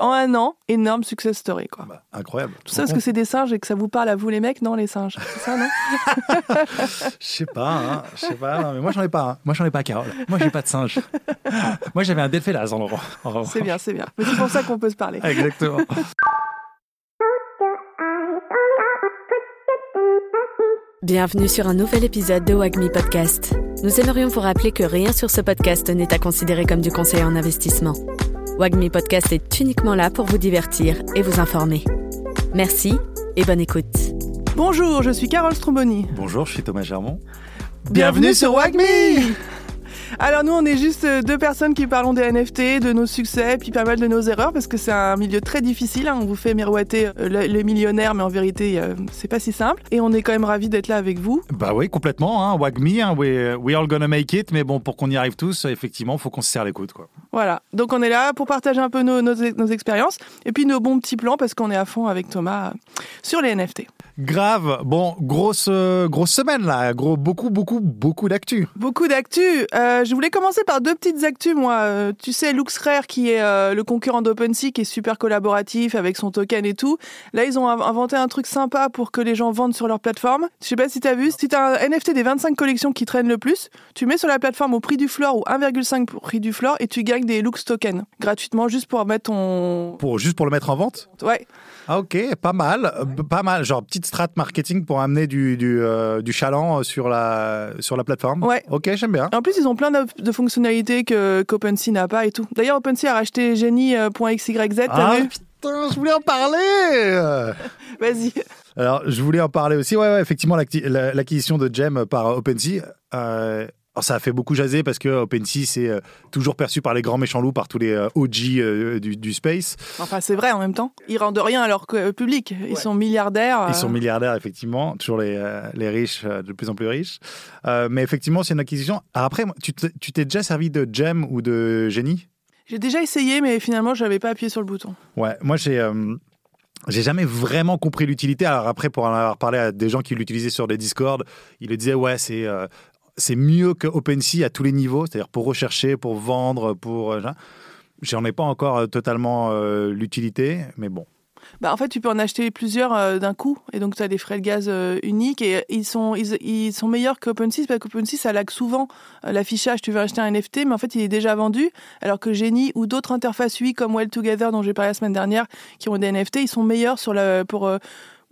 en un an, énorme success story, quoi. Bah, incroyable. Tout ça parce que c'est des singes et que ça vous parle à vous les mecs, non les singes, c'est ça non? Je sais pas, hein. je sais pas. Non, mais moi j'en ai pas. hein. Moi j'en ai pas, Carole. Moi j'ai pas de singe. moi j'avais un delphélas en revanche. C'est bien, c'est bien. Mais c'est pour ça qu'on peut se parler. Exactement. Bienvenue sur un nouvel épisode de Wagmi Podcast. Nous aimerions vous rappeler que rien sur ce podcast n'est à considérer comme du conseil en investissement. Wagmi Podcast est uniquement là pour vous divertir et vous informer. Merci et bonne écoute. Bonjour, je suis Carole Stromboni. Bonjour, je suis Thomas Germont. Bienvenue sur WAGMI Alors nous, on est juste euh, deux personnes qui parlons des NFT, de nos succès, puis pas mal de nos erreurs, parce que c'est un milieu très difficile. hein. On vous fait miroiter euh, le- les millionnaires, mais en vérité, euh, c'est pas si simple. Et on est quand même ravis d'être là avec vous. Bah oui, complètement. Hein. Wagme, hein. we, we all gonna make it. Mais bon, pour qu'on y arrive tous, effectivement, faut qu'on se serre les coudes. Quoi. Voilà, donc on est là pour partager un peu nos, nos, nos expériences, et puis nos bons petits plans, parce qu'on est à fond avec Thomas sur les NFT. Grave. Bon, grosse, euh, grosse semaine là. Gros, beaucoup, beaucoup, beaucoup d'actu. Beaucoup d'actu. Euh, je voulais commencer par deux petites actus, moi. Euh, tu sais, LuxRare, qui est le concurrent d'OpenSea, qui est super collaboratif avec son token et tout. Là, ils ont inv- inventé un truc sympa pour que les gens vendent sur leur plateforme. Je sais pas si tu as vu, si tu as un NFT des 25 collections qui traînent le plus, tu mets sur la plateforme au prix du floor ou 1,5 prix du floor et tu gagnes des Lux tokens gratuitement juste pour mettre ton... Pour, juste pour le mettre en vente? Ouais, Ah ok, pas mal, pas mal. Genre petite strat marketing pour amener du, du, euh, du chaland sur la, sur la plateforme. Ouais. Ok, j'aime bien. En plus, ils ont plein de, de fonctionnalités que qu'OpenSea n'a pas et tout. D'ailleurs, OpenSea a racheté Genie.xyz, t'as Ah vu putain, je voulais en parler Vas-y. Alors, je voulais en parler aussi. Ouais, ouais effectivement, l'acquisition de Gem par OpenSea, euh, alors ça a fait beaucoup jaser parce que OpenSea, c'est euh, toujours perçu par les grands méchants loups, par tous les euh, OG euh, du, du space. Enfin, c'est vrai en même temps. Ils rendent rien à leur public. Ils sont milliardaires. Ils sont euh, milliardaires, effectivement, toujours les, euh, les riches, euh, de plus en plus riches. Euh, mais effectivement, c'est une acquisition. Alors après, tu t'es déjà servi de Gem ou de Genie J'ai déjà essayé, mais finalement, je n'avais pas appuyé sur le bouton. Ouais, moi j'ai euh, j'ai jamais vraiment compris l'utilité. Alors après, pour en avoir parlé à des gens qui l'utilisaient sur des Discord, ils le disaient ouais, c'est euh, c'est mieux que OpenSea à tous les niveaux, c'est-à-dire pour rechercher, pour vendre, pour euh, J'en ai pas encore euh, totalement euh, l'utilité, mais bon. Bah, en fait, tu peux en acheter plusieurs d'un coup, et donc tu as des frais de gaz uniques, et ils sont, ils, ils sont meilleurs qu'OpenSea, parce qu'OpenSea, ça lag souvent l'affichage. Tu veux acheter un NFT, mais en fait, il est déjà vendu, alors que Genie ou d'autres interfaces UI comme Well Together, dont j'ai parlé la semaine dernière, qui ont des NFT, ils sont meilleurs sur le, pour...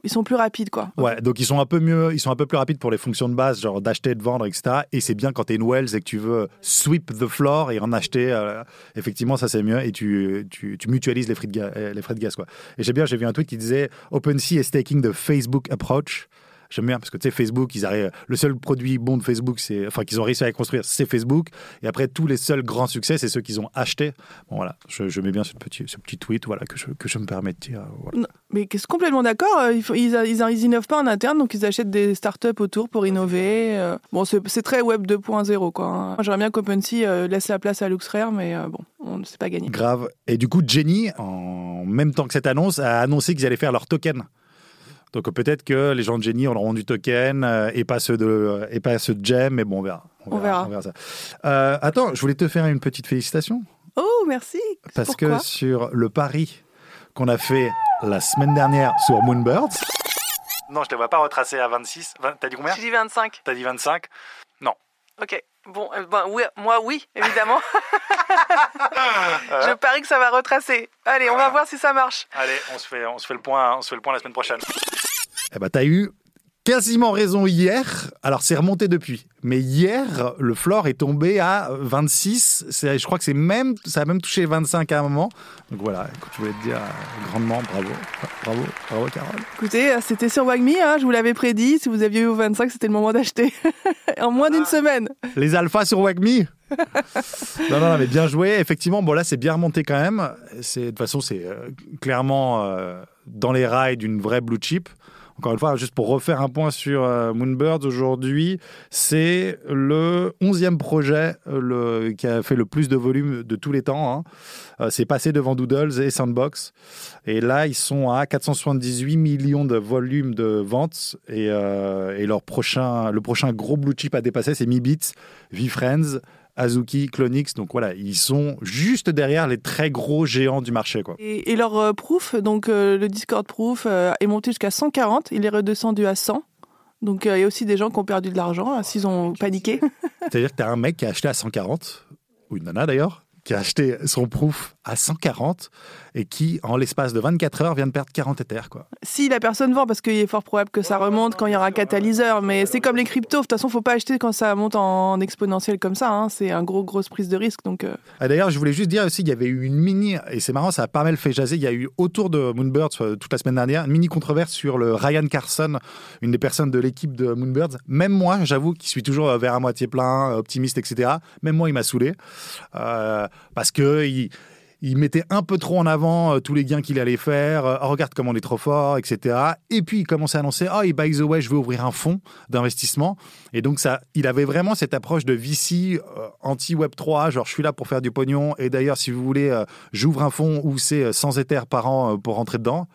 ils sont plus rapides, quoi. Ouais, donc ils sont un peu mieux, ils sont un peu plus rapides pour les fonctions de base, genre d'acheter, de vendre, etc. Et c'est bien quand tu es une Wells et que tu veux sweep the floor et en acheter. euh, effectivement, ça c'est mieux et tu, tu, tu mutualises les frais de les frais de gaz quoi. Et j'ai bien, j'ai vu un tweet qui disait OpenSea is taking the Facebook approach. J'aime bien parce que tu sais Facebook, ils arrivent. Le seul produit bon de Facebook, c'est enfin qu'ils ont réussi à construire, c'est Facebook. Et après tous les seuls grands succès, c'est ceux qu'ils ont achetés. Bon voilà, je, je mets bien ce petit, ce petit tweet, voilà que je, que je me permets de dire. Voilà. Non, Mais c'est complètement d'accord. euh, ils, ils, ils innovent pas en interne, donc ils achètent des startups autour pour innover. euh. Bon, c'est très web 2.0, quoi. hein. J'aimerais bien qu'OpenSea euh, laisse la place à LuxRare, mais euh, bon, on ne sait pas gagner. Grave. Et du coup, Jenny, en même temps que cette annonce, a annoncé qu'ils allaient faire leur token. Donc euh, peut-être que les gens de Jenny auront du token euh, et pas ceux de et pas ceux de Gem, mais bon, on verra. On verra. ça. Euh, attends, je voulais te faire une petite félicitation Oh, merci. parce Pourquoi que sur le pari qu'on a fait la semaine dernière sur Moonbirds. Non, je te vois pas retracer à 26. T'as dit combien? Je dis 25. T'as dit 25 Ok. Bon, euh, ben, oui, moi, oui, évidemment. Je parie que ça va retracer. Allez, on va voir si ça marche. Allez, on se fait, on se fait le point, on se fait le point la semaine prochaine. Eh ben, t'as eu quasiment raison hier. Alors, c'est remonté depuis. Mais hier, le floor est tombé à 26. C'est- Je crois que c'est même, ça a même touché 25 à un moment. Donc voilà, écoute, je voulais te dire euh, grandement bravo. Bravo, bravo, Carole. Écoutez, euh, c'était sur Wagme, hein, je vous l'avais prédit. Si vous aviez eu au 25, c'était le moment d'acheter. en moins d'une semaine. Les alphas sur Wagme Non, non, non, mais bien joué. Effectivement, bon, là, c'est bien remonté quand même. De toute façon, c'est euh, clairement euh, dans les rails d'une vraie blue chip. Encore une fois, juste pour refaire un point sur euh, Moonbirds aujourd'hui, c'est le 11e projet euh, qui a fait le plus de volume de tous les temps. hein. Euh, c'est passé devant Doodles et Sandbox. Et là, ils sont à 478 millions de volume de ventes. Et, et leur prochain, le prochain gros blue chip à dépasser, c'est Mi Beats, VFriends, Azuki, Clonix. Donc voilà, ils sont juste derrière les très gros géants du marché. Quoi. Et, et leur euh, proof, donc euh, le Discord proof, euh, est monté jusqu'à 140. Il est redescendu à 100. Donc euh, il y a aussi des gens qui ont perdu de l'argent hein, s'ils ont paniqué. C'est-à-dire que tu as un mec qui a acheté à 140, ou une nana d'ailleurs, qui a acheté son proof à 140 et qui, en l'espace de 24 heures, vient de perdre 40 Ethers. Quoi. si la personne vend, parce qu'il est fort probable que ça remonte quand il y aura un catalyseur. Mais c'est comme les cryptos. De toute façon, faut pas acheter quand ça monte en exponentiel comme ça. hein. C'est un gros grosse prise de risque. Donc euh, Ah, D'ailleurs, je voulais juste dire aussi, il y avait eu une mini, et c'est marrant, ça a pas mal fait jaser, il y a eu autour de Moonbirds euh, toute la semaine dernière, une mini controverse sur le Ryan Carson, une des personnes de l'équipe de Moonbirds. Même moi, j'avoue, qui suis toujours euh, vers à moitié plein, optimiste, etc., même moi, il m'a saoulé. Euh, parce que il, il mettait un peu trop en avant euh, tous les gains qu'il allait faire. Euh, Oh, regarde comme on est trop fort, etc. Et puis, il commençait à annoncer Oh, by the way, je veux ouvrir un fonds d'investissement. Et donc, ça, il avait vraiment cette approche de VC euh, anti-Web3. Genre, je suis là pour faire du pognon. Et d'ailleurs, si vous voulez, j'ouvre un fonds où c'est euh, 100 Ethers par an pour rentrer dedans.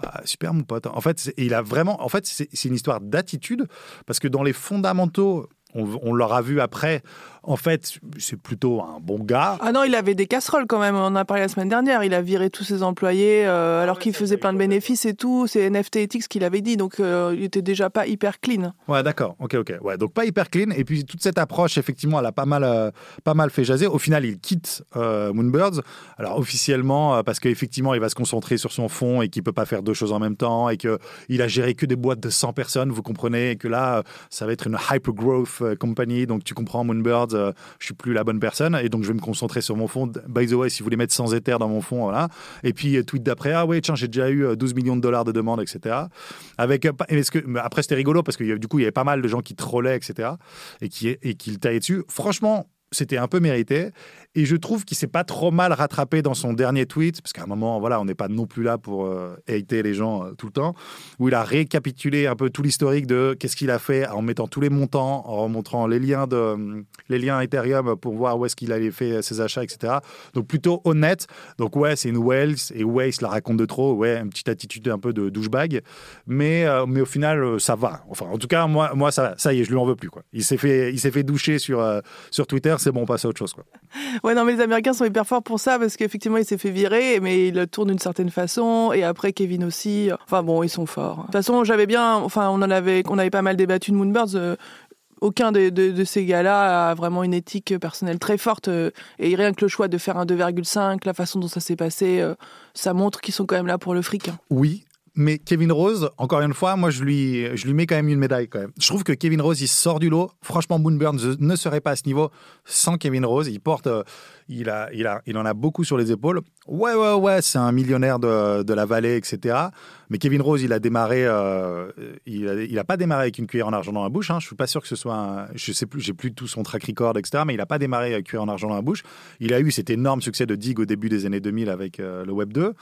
Bah, super mon pote. En fait, il a vraiment. En fait, c'est une histoire d'attitude parce que dans les fondamentaux, on, on l'aura vu après. En fait, c'est plutôt un bon gars. Ah non, il avait des casseroles quand même. On en a parlé la semaine dernière. Il a viré tous ses employés euh, alors qu'il faisait plein de bénéfices et tout. C'est NFT Ethics qu'il avait dit. Donc euh, il était déjà pas hyper clean. Ouais, d'accord. Ok, ok. Ouais, donc pas hyper clean. Et puis toute cette approche, effectivement, elle a pas mal, euh, pas mal fait jaser. Au final, il quitte euh, Moonbirds. Alors officiellement, parce qu'effectivement, il va se concentrer sur son fond et qu'il peut pas faire deux choses en même temps et que il a géré que des boîtes de 100 personnes. Vous comprenez et que là, ça va être une hyper growth euh, company. Donc tu comprends, Moonbirds, euh, je suis plus la bonne personne et donc je vais me concentrer sur mon fond. By the way, si vous voulez mettre 100 Ethers dans mon fond, voilà. Et puis euh, tweet d'après, ah ouais, tiens, j'ai déjà eu euh, 12 millions de dollars de demandes, etc. Avec, euh, est-ce que, après, c'était rigolo parce que euh, du coup, il y avait pas mal de gens qui trollaient, etc. et qui, et qui le taillaient dessus. Franchement, c'était un peu mérité. Et je trouve qu'il s'est pas trop mal rattrapé dans son dernier tweet, parce qu'à un moment, voilà, on n'est pas non plus là pour euh, hater les gens euh, tout le temps, où il a récapitulé un peu tout l'historique de qu'est-ce qu'il a fait en mettant tous les montants, en remontrant les liens, de, euh, les liens Ethereum pour voir où est-ce qu'il avait fait ses achats, etc. Donc plutôt honnête. Donc ouais, c'est une Wells, et se la raconte de trop, ouais, une petite attitude un peu de douchebag. Mais, euh, mais au final, euh, ça va. Enfin, en tout cas, moi, moi ça, y est, je lui en veux plus. Il s'est fait, il s'est fait doucher sur, euh, sur Twitter, c'est bon, on passe à autre chose. Ouais, non, mais les Américains sont hyper forts pour ça parce qu'effectivement, il s'est fait virer, mais il tourne d'une certaine façon. Et après, Kevin aussi. Enfin bon, ils sont forts. De toute façon, j'avais bien. Enfin, on en avait, on avait pas mal débattu de Moonbirds. euh, aucun de, de- de ces gars-là a vraiment une éthique personnelle très forte. euh, et rien que le choix de faire un 2,5, la façon dont ça s'est passé, euh, ça montre qu'ils sont quand même là pour le fric. hein. Oui, mais Kevin Rose, encore une fois, moi je lui, je lui mets quand même une médaille quand même. Je trouve que Kevin Rose, il sort du lot. Franchement, Moonburn ne serait pas à ce niveau sans Kevin Rose. Il porte, euh, il, a, il, a, il en a beaucoup sur les épaules. Ouais, ouais, ouais, c'est un millionnaire de, de la vallée, etc. Mais Kevin Rose, il a démarré, euh, il, a, il a pas démarré avec une cuillère en argent dans la bouche. Hein. Je suis pas sûr que ce soit, je sais plus, j'ai plus tout son track record, etc. Mais il a pas démarré avec cuillère en argent dans la bouche. Il a eu cet énorme succès de Dig au début des années 2000 avec euh, le Web 2.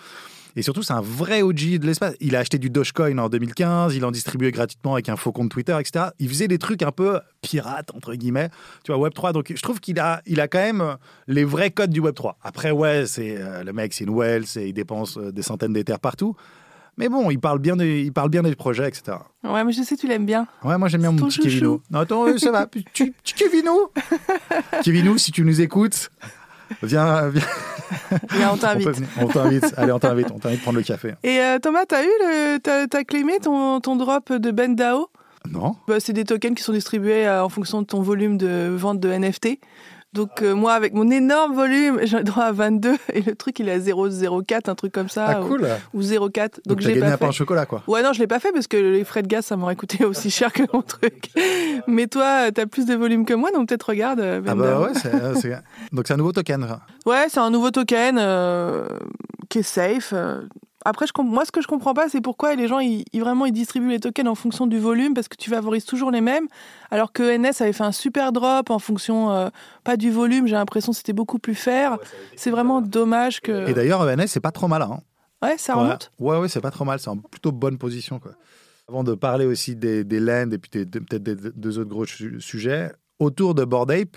Et surtout, c'est un vrai OG de l'espace. Il a acheté du Dogecoin en 2015, il en distribuait gratuitement avec un faux compte Twitter, etc. Il faisait des trucs un peu pirates, entre guillemets, tu vois, Web3. Donc, je trouve qu'il a, il a quand même les vrais codes du Web3. Après, ouais, c'est euh, le mec, c'est une Wells, et il dépense euh, des centaines d'éthers partout. Mais bon, il parle bien des, il parle bien des projets, etc. Ouais, mais je sais, tu l'aimes bien. Ouais, moi j'aime bien mon petit chouchou. Kevino. Non, attends, euh, ça va. Tu, tu Kevino? Kevino, si tu nous écoutes, viens, viens. Viens, on t'invite. On t'invite. Allez, on t'invite. On t'invite prendre le café. Et euh, Thomas, t'as eu le, t'as, t'as claimé ton, ton drop de Ben Dao Non Bah, c'est des tokens qui sont distribués euh, en fonction de ton volume de vente de NFT. Donc euh, moi, avec mon énorme volume, j'ai le droit à 22 et le truc, il est à 0,04, un truc comme ça. Ah, cool. Ou, ou 0,4. Donc, Donc, l'ai gagné pas un pain au chocolat, quoi. Ouais, non, je l'ai pas fait parce que les frais de gaz, ça m'aurait coûté aussi cher que mon truc. Mais toi, t'as plus de volume que moi, donc peut-être regarde. euh, Ben Ah bah ouais, c'est, euh, c'est- donc c'est un nouveau token. Ouais, c'est un nouveau token euh, qui est safe. Après, je moi, ce que je comprends pas, c'est pourquoi les gens, ils, ils- vraiment, ils distribuent les tokens en fonction du volume, parce que tu favorises toujours les mêmes, alors que NS avait fait un super drop en fonction, euh, pas du volume, j'ai l'impression que c'était beaucoup plus fair. C'est vraiment dommage que... Et d'ailleurs, ENS, c'est pas trop mal. Hein. Ouais, ça ouais, remonte? ouais, ouais, c'est pas trop mal. C'est en plutôt bonne position. Quoi. Avant de parler aussi des, des lands et puis des- des- peut-être des deux autres gros su- sujets, autour de Bored Ape,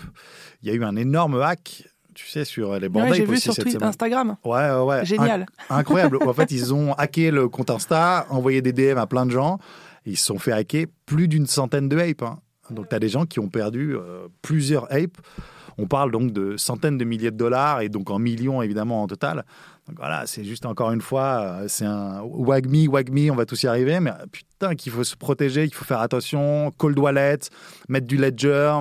il y a eu un énorme hack, tu sais, sur les Bored Ouais, j'ai vu sur Twitter. Instagram. Ouais, ouais, ouais. Génial. Inc- incroyable. en fait, ils ont hacké le compte Insta, envoyé des DM à plein de gens. Ils se sont fait hacker plus d'une centaine de apes. hein. Donc, tu as des gens qui ont perdu euh, plusieurs apes. On parle donc de centaines de milliers de dollars et donc en millions évidemment en total. Donc voilà, c'est juste encore une fois, euh, c'est un wagmi, wagmi, on va tous y arriver, mais putain qu'il faut se protéger, qu'il faut faire attention, cold wallet, mettre du ledger,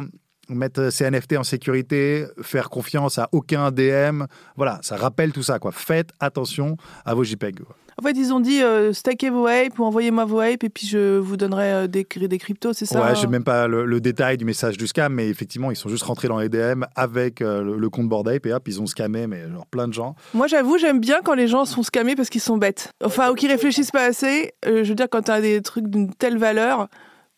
mettre ses NFT en sécurité, faire confiance à aucun DM. Voilà, ça rappelle tout ça. Quoi. Faites attention à vos JPEG. En fait, ils ont dit euh, stackez vos hypes ou envoyez-moi vos hypes et puis je vous donnerai euh, des, des cryptos, c'est ça? Ouais, je n'ai même pas le, détail du message du scam, mais effectivement, ils sont juste rentrés dans les DM avec euh, le, compte Board Ape et hop, ils ont scamé, mais genre plein de gens. Moi, j'avoue, j'aime bien quand les gens sont scammés parce qu'ils sont bêtes. Enfin, ou qu'ils réfléchissent pas assez. je veux dire, quand tu as des trucs d'une telle valeur,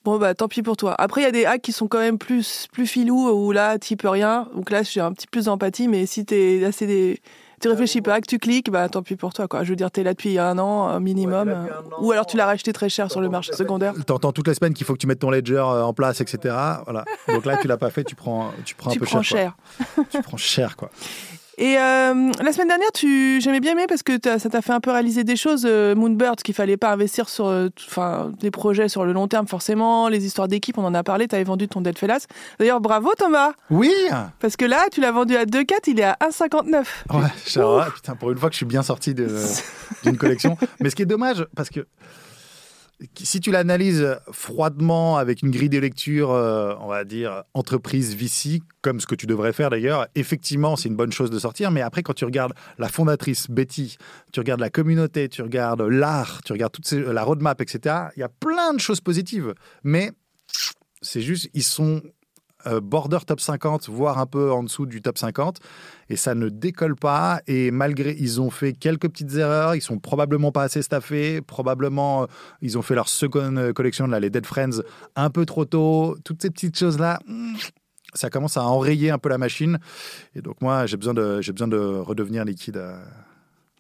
Bon, bah tant pis pour toi. Après, il y a des hacks qui sont quand même plus, plus filous, où là, tu peux rien. Donc là, j'ai un petit plus d'empathie, mais si es assez des... tu réfléchis pas, que tu cliques, bah tant pis pour toi. Quoi. Je veux dire, tu es là depuis un an, un minimum. ou alors tu l'as racheté très cher sur le marché secondaire. T'entends toutes les semaines qu'il faut que tu mettes ton ledger euh, en place, etc. Voilà. Donc là, tu l'as pas fait, tu prends, tu prends un peu cher. cher. tu prends cher, quoi. Et euh, la semaine dernière, tu, j'aimais bien aimé parce que ça t'a fait un peu réaliser des choses, euh, Moonbird, qu'il fallait pas investir sur euh, enfin, des projets sur le long terme forcément, les histoires d'équipe, on en a parlé, tu avais vendu ton Dead Fellas. D'ailleurs, bravo Thomas Oui Parce que là, tu l'as vendu à 2,4, il est à 1,59. Ouais, putain, pour une fois que je suis bien sorti d'une collection. Mais ce qui est dommage, parce que si tu l'analyses froidement avec une grille de lecture, euh, on va dire entreprise VC, comme ce que tu devrais faire d'ailleurs, effectivement, c'est une bonne chose de sortir. Mais après, quand tu regardes la fondatrice Betty, tu regardes la communauté, tu regardes l'art, tu regardes toute la roadmap, etc., il y a plein de choses positives. Mais c'est juste, ils sont border top 50, voire un peu en dessous du top 50. Et ça ne décolle pas. Et malgré, ils ont fait quelques petites erreurs. Ils sont probablement pas assez staffés. Probablement, euh, ils ont fait leur seconde collection, là, les Dead Friends, un peu trop tôt. Toutes ces petites choses-là. Ça commence à enrayer un peu la machine. Et donc, moi, j'ai besoin de, j'ai besoin de redevenir liquide. Euh,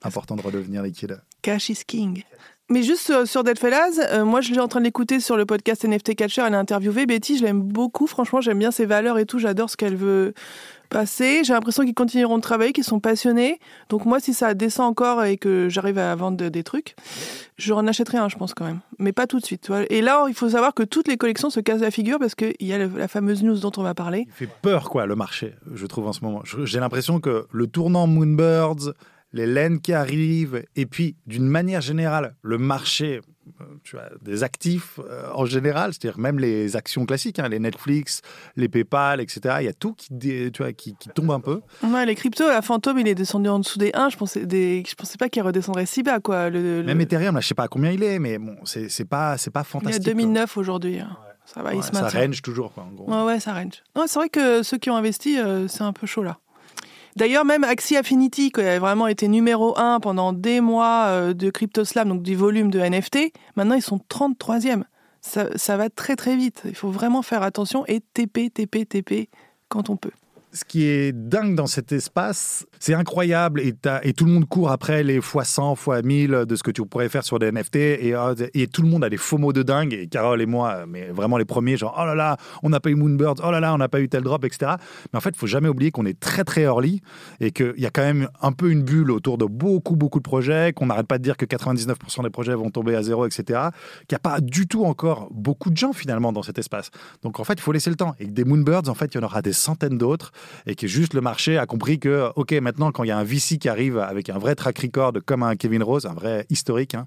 important de redevenir liquide. Cash is king. Mais juste sur, Dead euh, moi je suis en train de l'écouter sur le podcast NFT Catcher, elle a interviewé Betty, je l'aime beaucoup, franchement j'aime bien ses valeurs et tout, j'adore ce qu'elle veut passer. J'ai l'impression qu'ils continueront de travailler, qu'ils sont passionnés. Donc moi si ça descend encore et que j'arrive à vendre des trucs, je en achèterai un je pense quand même. Mais pas tout de suite. Et là il faut savoir que toutes les collections se cassent la figure parce qu'il y a la fameuse news dont on va parler. Il fait peur quoi le marché, je trouve en ce moment. J'ai l'impression que le tournant Moonbirds les laines qui arrivent, et puis d'une manière générale, le marché euh, tu des actifs euh, en général, c'est-à-dire même les actions classiques, hein, les Netflix, les PayPal, etc. Il y a tout qui, tu vois, qui, tombe un peu. Ouais, les cryptos, la fantôme, il est descendu en dessous des 1. Je pensais, des, je pensais pas qu'il redescendrait si bas. Quoi. Le, Même Ethereum, là, je sais pas combien il est, mais bon, c'est pas, pas fantastique. Il est à 2009 aujourd'hui. Hein. Ça va, il se Ça range toujours, quoi, en gros. Ouais, ouais, ça range. c'est vrai que ceux qui ont investi, euh, c'est un peu chaud là. D'ailleurs, même Axie Affinity, qui a vraiment été numéro 1 pendant des mois euh, de CryptoSlam, donc du volume de NFT, maintenant ils sont 33e. Ça, ça va très très vite. Il faut vraiment faire attention et TP, TP, TP quand on peut ce qui est dingue dans cet espace, c'est incroyable et, tout le monde court après les fois 100, fois 1000 de ce que tu pourrais faire sur des NFT et, euh, et, tout le monde a des faux mots de dingue et Carole et moi, mais vraiment les premiers, genre oh là là, on n'a pas eu Moonbirds, oh là là, on n'a pas eu tel drop, etc. Mais en fait, il faut jamais oublier qu'on est très très early et qu'il y a quand même un peu une bulle autour de beaucoup beaucoup de projets, qu'on n'arrête pas de dire que 99% des projets vont tomber à zéro, etc. Qu'il n'y a pas du tout encore beaucoup de gens finalement dans cet espace. Donc en fait, il faut laisser le temps et que des Moonbirds, en fait, il y en aura des centaines d'autres et que juste le marché a compris que, OK, maintenant, quand il y a un VC qui arrive avec un vrai track record comme un Kevin Rose, un vrai historique, hein,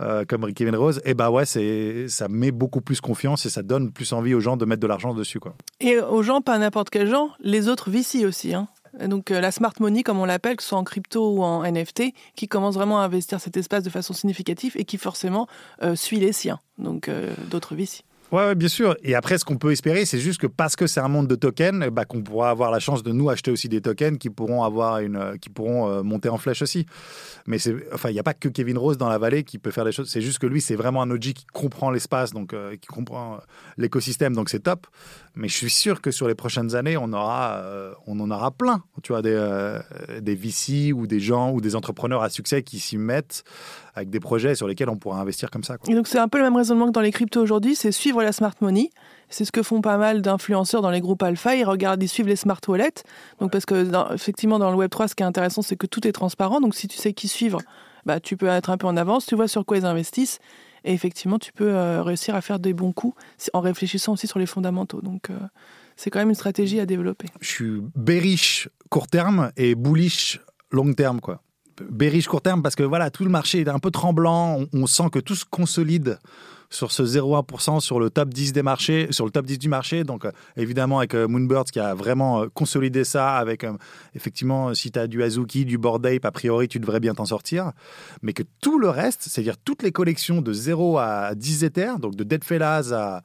euh, comme Kevin Rose, et eh bah ouais, c'est, ça met beaucoup plus confiance et ça donne plus envie aux gens de mettre de l'argent dessus. Quoi. Et aux gens, pas n'importe quel gens, les autres VC aussi. Hein. Donc euh, la smart money, comme on l'appelle, que ce soit en crypto ou en NFT, qui commence vraiment à investir cet espace de façon significative et qui forcément euh, suit les siens, donc d'autres VC. Ouais, bien sûr. Et après, ce qu'on peut espérer, c'est juste que parce que c'est un monde de tokens, bah, qu'on pourra avoir la chance de nous acheter aussi des tokens qui pourront avoir une, euh, qui pourront euh, monter en flèche aussi. Mais enfin, il n'y a pas que Kevin Rose dans la vallée qui peut faire des choses. C'est juste que lui, c'est vraiment un OG qui comprend l'espace, donc euh, qui comprend l'écosystème, donc c'est top. Mais je suis sûr que sur les prochaines années, on aura, on en aura plein. Tu vois, des, des VC ou des gens ou des entrepreneurs à succès qui s'y mettent avec des projets sur lesquels on pourra investir comme ça. Et donc c'est un peu le même raisonnement que dans les cryptos aujourd'hui, c'est suivre la smart money. C'est ce que font pas mal d'influenceurs dans les groupes alpha. Ils regardent, ils suivent les smart wallets. Donc parce que effectivement dans le Web 3, ce qui est intéressant, c'est que tout est transparent. Donc si tu sais qui suivre, bah tu peux être un peu en avance. Tu vois sur quoi ils investissent. Et effectivement, tu peux euh, réussir à faire des bons coups en réfléchissant aussi sur les fondamentaux. Donc, euh, c'est quand même une stratégie à développer. Je suis bearish court terme et bullish long terme, quoi. Bearish court terme parce que voilà, tout le marché est un peu tremblant. On, sent que tout se consolide sur ce 0,1% sur le top 10 des marchés, sur le top 10 du marché. Donc, euh, évidemment, avec euh, Moonbirds qui a vraiment euh, consolidé ça, avec effectivement, si tu as du Azuki, du Bored a priori, tu devrais bien t'en sortir. Mais que tout le reste, c'est-à-dire toutes les collections de 0 à 10 Ethers, donc de Deadfellas à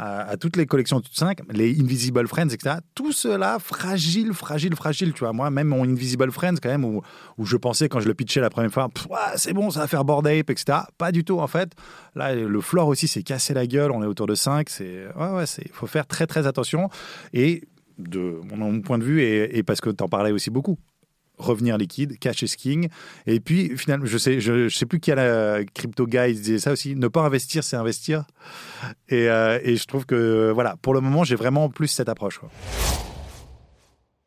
à, toutes les collections de 5, les Invisible Friends, etc. Tout cela fragile, fragile, fragile. Tu vois, moi, même mon Invisible Friends, quand même, où, je pensais quand je le pitchais la première fois, c'est bon, ça va faire board ape, etc. Pas du tout, en fait. Là, le floor aussi s'est cassé la gueule. On est autour de 5. C'est, ouais, il faut faire très, très attention. Et de mon point de vue, et, et parce que tu en parlais aussi beaucoup, revenir liquide, cash is king. Et puis, finalement, je sais, je, sais plus quel a crypto guy disait ça aussi. Ne pas investir, c'est investir. Et, euh, et, je trouve que, voilà, pour le moment, j'ai vraiment plus cette approche.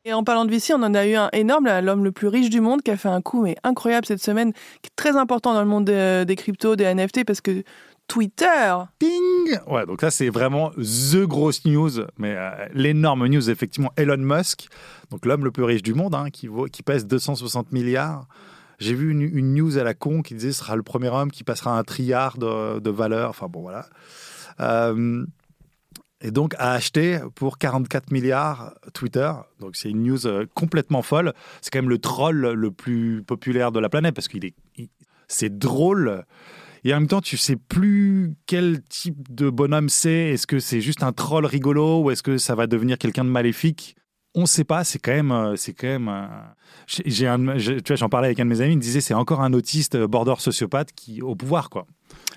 Et en parlant de VC, on en a eu un énorme, l'homme le plus riche du monde, qui a fait un coup mais incroyable cette semaine, qui est très important dans le monde des cryptos, des NFT, parce que Twitter. Ding Ouais, donc ça c'est vraiment the grosse news, mais euh, l'énorme news effectivement Elon Musk, donc l'homme le plus riche du monde, hein, qui, pèse 260 milliards. J'ai vu une, news à la con qui disait ce sera le premier homme qui passera un triard de, de valeur. Enfin bon voilà. Euh, et donc a acheté pour 44 milliards Twitter. Donc c'est une news euh, complètement folle. C'est quand même le troll le plus populaire de la planète parce qu'il est, c'est drôle. Et en même temps, tu sais plus quel type de bonhomme c'est. Est-ce que c'est juste un troll rigolo ou est-ce que ça va devenir quelqu'un de maléfique? On ne sait pas, c'est quand même, euh, c'est quand même. J'ai un, tu vois, j'en parlais avec un de mes amis, il me disait c'est encore un autiste euh, border sociopathe qui au pouvoir, quoi.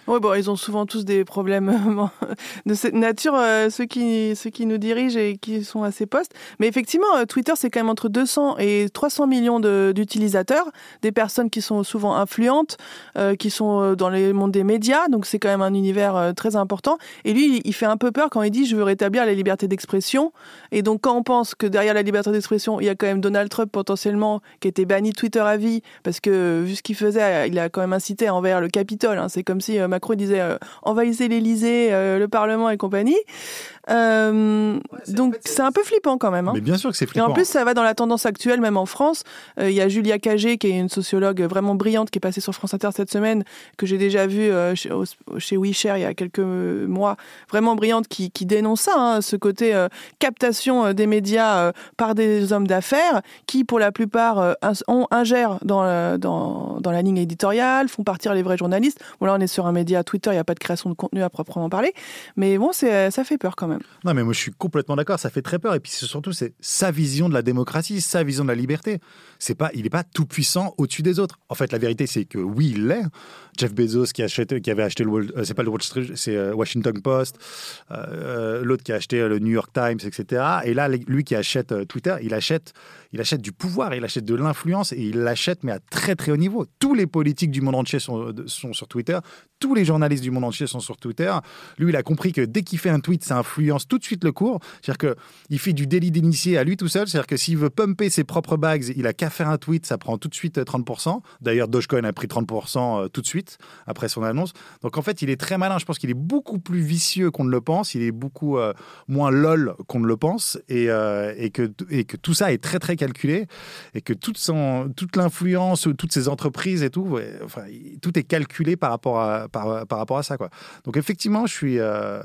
Oui, bon, ils ont souvent tous des problèmes de cette nature, euh, ceux, qui, ceux qui nous dirigent et qui sont à ces postes. Mais effectivement, euh, Twitter, c'est quand même entre 200 et 300 millions d'utilisateurs, des personnes qui sont souvent influentes, euh, qui sont dans les mondes des médias, donc c'est quand même un univers très important. Et lui, il fait un peu peur quand il dit « je veux rétablir la liberté d'expression ». Et donc, quand on pense que derrière la liberté d'expression, il y a quand même Donald Trump potentiellement qui était banni de Twitter à vie, parce que vu ce qu'il faisait, il a quand même incité envers le Capitole. Hein. C'est comme si Macron disait euh, envahissez l'Élysée, euh, le Parlement et compagnie. Euh, donc c'est un peu flippant quand même. Hein. Mais bien sûr que c'est flippant. Et en plus, ça va dans la tendance actuelle, même en France. Il y a Julia Cagé, qui est une sociologue vraiment brillante, qui est passée sur France Inter cette semaine, que j'ai déjà vue chez, chez WeShare il y a quelques mois, vraiment brillante, qui, dénonce ça, hein, ce côté captation des médias par des hommes d'affaires, qui pour la plupart ont, ingèrent dans, dans, dans la ligne éditoriale, font partir les vrais journalistes. Bon là, on est sur un média Twitter, il n'y a pas de création de contenu à proprement parler. Mais bon, ça fait peur quand même. Non, mais moi je suis complètement d'accord, ça fait très peur. Et puis surtout, c'est sa vision de la démocratie, sa vision de la liberté. C'est pas, il n'est pas tout puissant au-dessus des autres. En fait, la vérité, c'est que oui, il l'est. Jeff Bezos qui, avait acheté le, euh, c'est pas le Wall Street, c'est euh, Washington Post. Euh, l'autre qui a acheté le New York Times, etc. Et là, lui qui achète Twitter, il achète, il achète du pouvoir, il achète de l'influence et il l'achète mais à très très haut niveau. Tous les politiques du monde entier sont, sur Twitter tous les journalistes du monde entier sont sur Twitter. Lui, il a compris que dès qu'il fait un tweet, ça influence tout de suite le cours. C'est-à-dire qu'il fait du délit d'initié à lui tout seul. C'est-à-dire que s'il veut pumper ses propres bags, il a qu'à faire un tweet, ça prend tout de suite 30%. Euh, D'ailleurs, Dogecoin a pris 30% euh, tout de suite après son annonce. Donc en fait, il est très malin. Je pense qu'il est beaucoup plus vicieux qu'on ne le pense. Il est beaucoup euh, moins lol qu'on ne le pense. Et, et, que, tout ça est très très calculé. Et que toute, l'influence, toutes ces entreprises et tout, tout est calculé par rapport à ça. Donc effectivement, je suis, euh,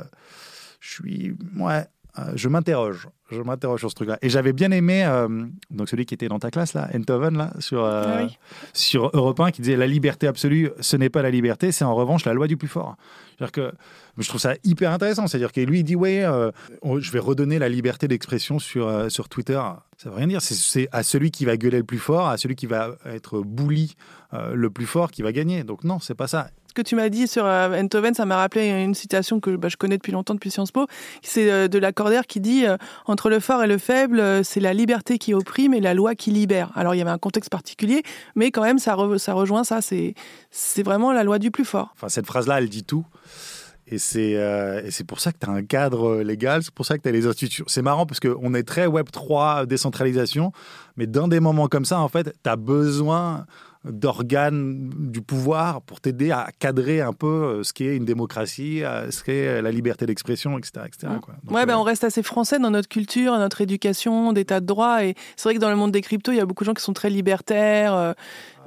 je suis, ouais, euh, je m'interroge. Je m'interroge sur ce truc-là. Et j'avais bien aimé, euh, donc celui qui était dans ta classe, là, Enthoven, là, sur, ah sur Europe 1, qui disait la liberté absolue, ce n'est pas la liberté, c'est en revanche la loi du plus fort. C'est-à-dire que je trouve ça hyper intéressant. C'est-à-dire que lui, il dit, ouais, je vais redonner la liberté d'expression sur, sur Twitter. Ça veut rien dire. C'est à celui qui va gueuler le plus fort, à celui qui va être bouli le plus fort qui va gagner. Donc non, c'est pas ça. Ce que tu m'as dit sur euh, Enthoven, ça m'a rappelé une citation que bah, je connais depuis longtemps, depuis Sciences Po. C'est euh, de Lacordaire qui dit euh, Entre le fort et le faible, c'est la liberté qui opprime et la loi qui libère. Alors il y avait un contexte particulier, mais quand même, ça, rejoint ça. C'est vraiment la loi du plus fort. Enfin, cette phrase-là, elle dit tout. Et c'est c'est pour ça que tu as un cadre légal, c'est pour ça que tu as les institutions. C'est marrant parce qu'on est très Web3 décentralisation, mais dans des moments comme ça, en fait, tu as besoin d'organes du pouvoir pour t'aider à cadrer un peu euh, ce qu'est une démocratie, euh, ce qu'est la liberté d'expression, etc. etc. Quoi. Donc, ouais, ben euh, on reste assez français dans notre culture, notre éducation, d'état de droit. Et c'est vrai que dans le monde des cryptos, il y a beaucoup de gens qui sont très libertaires,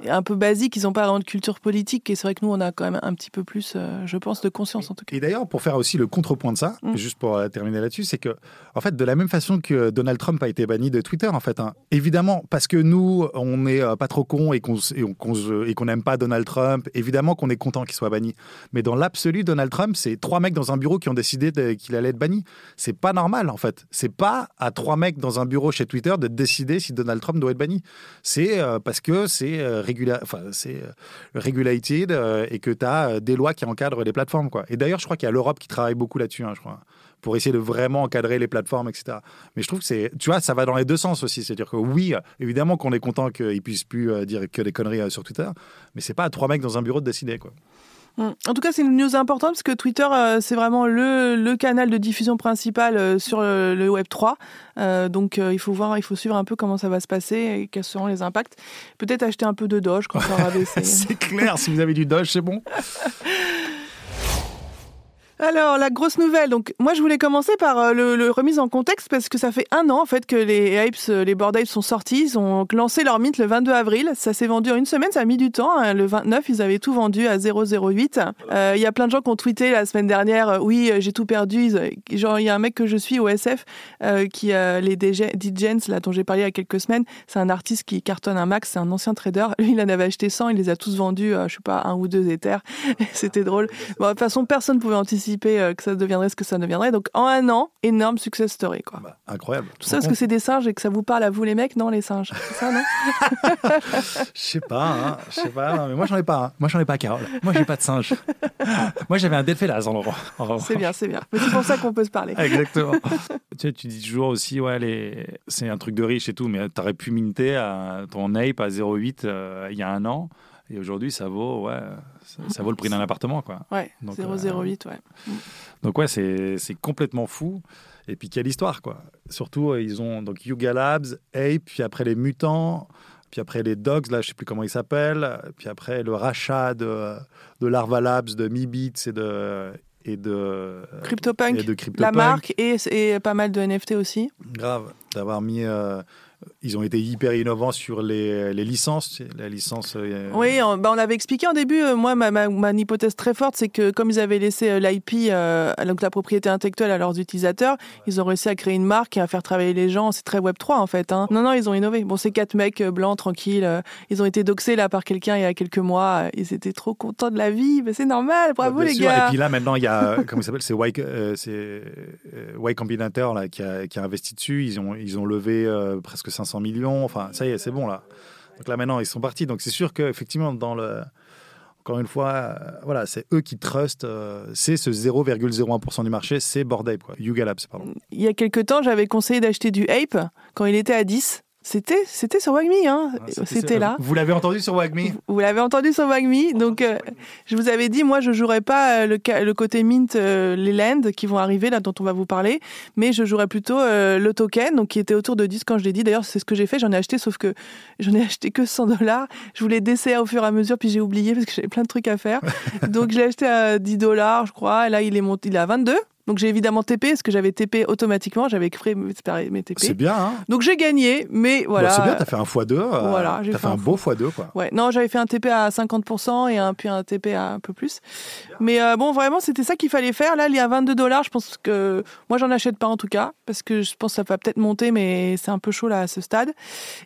un peu basiques, ils n'ont pas vraiment de culture politique. Et c'est vrai que nous, on a quand même un petit peu plus, euh, je pense, de conscience en tout cas. Et d'ailleurs, pour faire aussi le contrepoint de ça, Mm. juste pour euh, terminer là-dessus, c'est que, en fait, de la même façon que Donald Trump a été banni de Twitter, en fait, hein, évidemment, parce que nous, on n'est euh, pas trop cons et qu'on qu'on n'aime pas Donald Trump, évidemment qu'on est content qu'il soit banni. Mais dans l'absolu, Donald Trump, c'est trois mecs dans un bureau qui ont décidé qu'il allait être banni. C'est pas normal, en fait. C'est pas à trois mecs dans un bureau chez Twitter de décider si Donald Trump doit être banni. C'est euh, parce que c'est euh, enfin, c'est euh, regulated euh, et que tu as des lois qui encadrent les plateformes. Quoi. Et d'ailleurs, je crois qu'il y a l'Europe qui travaille beaucoup là-dessus, hein, je crois, pour essayer de vraiment encadrer les plateformes, etc. Mais je trouve que c'est, tu vois, ça va dans les deux sens aussi. C'est-à-dire que oui, évidemment qu'on est content qu'ils puissent plus euh, dire que des conneries euh, sur Twitter, mais c'est pas à trois mecs dans un bureau de décider. Quoi. Mm. En tout cas, c'est une news importante parce que Twitter, euh, c'est vraiment le, le canal de diffusion principal euh, sur le, le Web 3. Euh, donc, euh, il faut voir, il faut suivre un peu comment ça va se passer et quels seront les impacts. Peut-être acheter un peu de Doge quand ça aura baissé. c'est clair, si vous avez du Doge, c'est bon. Alors, la grosse nouvelle. Donc, moi, je voulais commencer par euh, le, remise en contexte parce que ça fait un an, en fait, que les apes, euh, les board apes sont sortis. Ils ont lancé leur mint le 22 avril. Ça s'est vendu en une semaine. Ça a mis du temps. hein. Le 29, ils avaient tout vendu à 0,08. Euh, Il y a plein de gens qui ont tweeté la semaine dernière. oui, j'ai tout perdu. Genre, il y a un mec que je suis au SF qui, les DJ DJs, là, dont j'ai parlé il y a quelques semaines. C'est un artiste qui cartonne un max. C'est un ancien trader. Lui, il en avait acheté 100. Il les a tous vendus, je sais pas, un ou deux éthers. C'était drôle. De toute façon, personne ne pouvait anticiper euh, que ça deviendrait ce que ça deviendrait. Donc, en un an, énorme success story, quoi. Bah, incroyable. Tout ça parce que c'est des singes et que ça vous parle à vous, les mecs? Non, les singes. C'est ça, non? Je sais pas, hein, je sais pas. non, mais moi, j'en ai pas. hein. Moi, j'en ai pas, Carole. Moi, j'ai pas de singe. moi, j'avais un Delphélas en revanche. C'est bien, c'est bien. Mais c'est pour ça qu'on peut se parler. Exactement. tu, sais, tu dis toujours aussi, ouais, les... c'est un truc de riche et tout, mais tu aurais pu minter à ton ape à 0,8 euh, il y a un an. Et aujourd'hui, ça vaut, ouais, ça, ça vaut le prix d'un appartement, quoi. Ouais, Donc, 008, ouais. Donc ouais, c'est c'est complètement fou. Et puis quelle histoire, quoi. Surtout, euh, ils ont donc Yuga Labs, Ape, puis après les mutants, puis après les Dogs, là, je sais plus comment ils s'appellent, puis après le rachat de, de Larva Labs, de Mibits et de et de CryptoPunk, et de la CryptoPunk. marque et, et pas mal de NFT aussi. Grave, d'avoir mis. euh, ils ont été hyper innovants sur les, les licences, la licence. euh, Oui, on, bah, on l'avait expliqué en début. euh, moi, ma, ma, ma hypothèse très forte, c'est que comme ils avaient laissé euh, l'IP, euh, donc la propriété intellectuelle à leurs utilisateurs, ils ont réussi à créer une marque et à faire travailler les gens. C'est très Web 3 en fait. Hein. Non, non, ils ont innové. Bon, c'est quatre mecs euh, blancs, tranquilles. euh, ils ont été doxés là par quelqu'un il y a quelques mois. euh, Ils étaient trop contents de la vie. Mais c'est normal. Bravo Bien les sûr. gars. Et puis là, maintenant, il y a, euh, comment il s'appelle? C'est Y, euh, euh, Y Combinator là, qui, a, qui a investi dessus. Ils ont, ils ont levé euh, presque 500 millions. Enfin, ça y est, c'est bon là. Donc là, maintenant, ils sont partis. Donc c'est sûr qu'effectivement, dans le. Encore une fois, euh, voilà, c'est eux qui trustent. euh, c'est ce 0,01% du marché, c'est Bored Ape, quoi. Yuga Labs, pardon. Il y a quelques temps, j'avais conseillé d'acheter du Ape quand il était à 10. C'était, c'était sur Wagme, hein. C'était là. Vous l'avez entendu sur Wagme Vous l'avez entendu sur Wagme, donc euh, je vous avais dit, moi je jouerai pas euh, le, le côté mint, euh, les lands qui vont arriver là dont on va vous parler, mais je jouerai plutôt euh, le token, donc qui était autour de 10 quand je l'ai dit. D'ailleurs c'est ce que j'ai fait, j'en ai acheté, sauf que j'en ai acheté que 100 dollars. Je voulais DCA au fur et à mesure, puis j'ai oublié parce que j'avais plein de trucs à faire. donc je l'ai acheté à 10 dollars, je crois, et là il est monté, il est à 22. Donc j'ai évidemment TP, parce que j'avais TP automatiquement, j'avais créé mes TP. C'est bien, hein Donc j'ai gagné, mais voilà. C'est bien, t'as fait un x2. euh, Voilà, t'as fait fait un un beau x2, quoi. Ouais, non, j'avais fait un TP à 50% et un, puis un TP à un peu plus. Mais euh, bon, vraiment, c'était ça qu'il fallait faire. Là, il y a 22 dollars. Je pense que moi, j'en achète pas en tout cas, parce que je pense que ça va peut-être monter, mais c'est un peu chaud là à ce stade.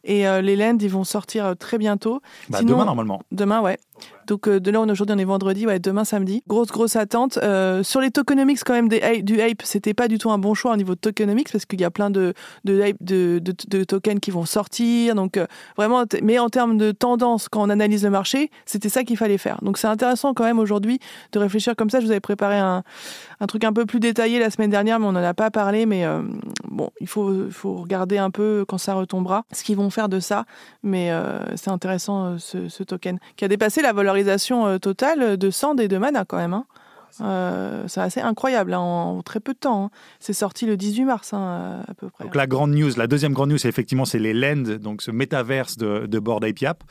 Et euh, les lands, ils vont sortir euh, très bientôt. Bah, Sinon- demain, normalement. Demain, ouais. Donc euh, de là, on aujourd'hui, on est vendredi, ouais, demain samedi. Grosse, grosse attente. Euh, sur les tokenomics, quand même, des, du Ape, c'était pas du tout un bon choix au niveau de tokenomics parce qu'il y a plein de, tokens qui vont sortir. Donc euh, vraiment, mais en termes de tendance, quand on analyse le marché, c'était ça qu'il fallait faire. Donc c'est intéressant quand même aujourd'hui de réfléchir comme ça. Je vous avais préparé un, truc un peu plus détaillé la semaine dernière, mais on n'en a pas parlé. Mais bon, il faut, regarder un peu quand ça retombera ce qu'ils vont faire de ça. Mais c'est intéressant ce, ce token qui a dépassé la valorisation euh, totale de Sand et de Mana quand même. hein. Euh, c'est assez incroyable hein, en, très peu de temps. hein. C'est sorti le 18 mars hein, à peu près. Donc la grande news, la deuxième grande news, c'est effectivement c'est les Lend, donc ce métaverse de, de Bored Ape Yapp.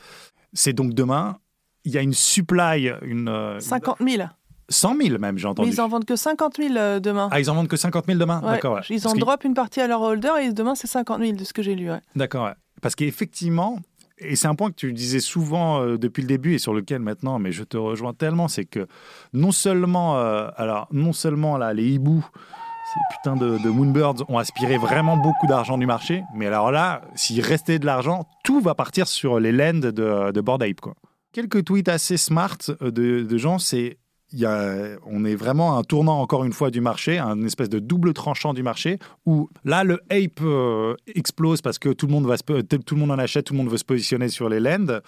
C'est donc demain. Il y a une supply, une. euh, 50 000. 100 000 même, j'ai Mais entendu. ils en vendent que 50 000 euh, demain. Ah, ils en vendent que 50 000 demain? Ouais. D'accord. ouais. Ils en drop une partie à leur holder et demain c'est 50 000 de ce que j'ai lu. ouais. D'accord, parce qu'effectivement, et c'est un point que tu disais souvent euh, depuis le début et sur lequel maintenant, mais je te rejoins tellement, c'est que non seulement, euh, alors non seulement là, les hiboux, ces putains de, Moonbirds ont aspiré vraiment beaucoup d'argent du marché, mais alors là, s'il restait de l'argent, tout va partir sur les lends de, de Bored quoi. Quelques tweets assez smart euh, de gens, c'est il y a, on est vraiment à un tournant encore une fois du marché, un espèce de double tranchant du marché où là le ape euh, explose parce que tout le monde va se, tout le monde en achète, tout le monde veut se positionner sur les lends.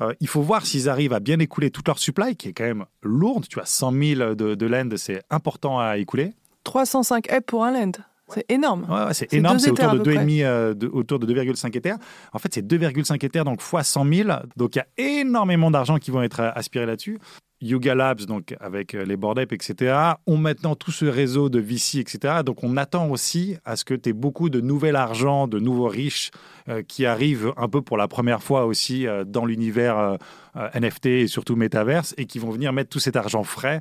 Euh, il faut voir s'ils arrivent à bien écouler toute leur supply qui est quand même lourde. Tu as 100 000 de, de lends, c'est important à écouler. 305 EP pour un land. C'est énorme. Ouais, ouais, c'est énorme, c'est autour de peu 2,5 euh, de- autour de 2,5 éthers. En fait, c'est 2,5 éthers donc fois 100 000. Donc il y a énormément d'argent qui vont être euh, aspirés là-dessus. Yuga Labs, donc avec euh, les Bored Ape, etc., ont maintenant tout ce réseau de VC, etc. Donc on attend aussi à ce que tu aies beaucoup de nouvel argent, de nouveaux riches euh, qui arrivent un peu pour la première fois aussi euh, dans l'univers NFT et surtout Metaverse et qui vont venir mettre tout cet argent frais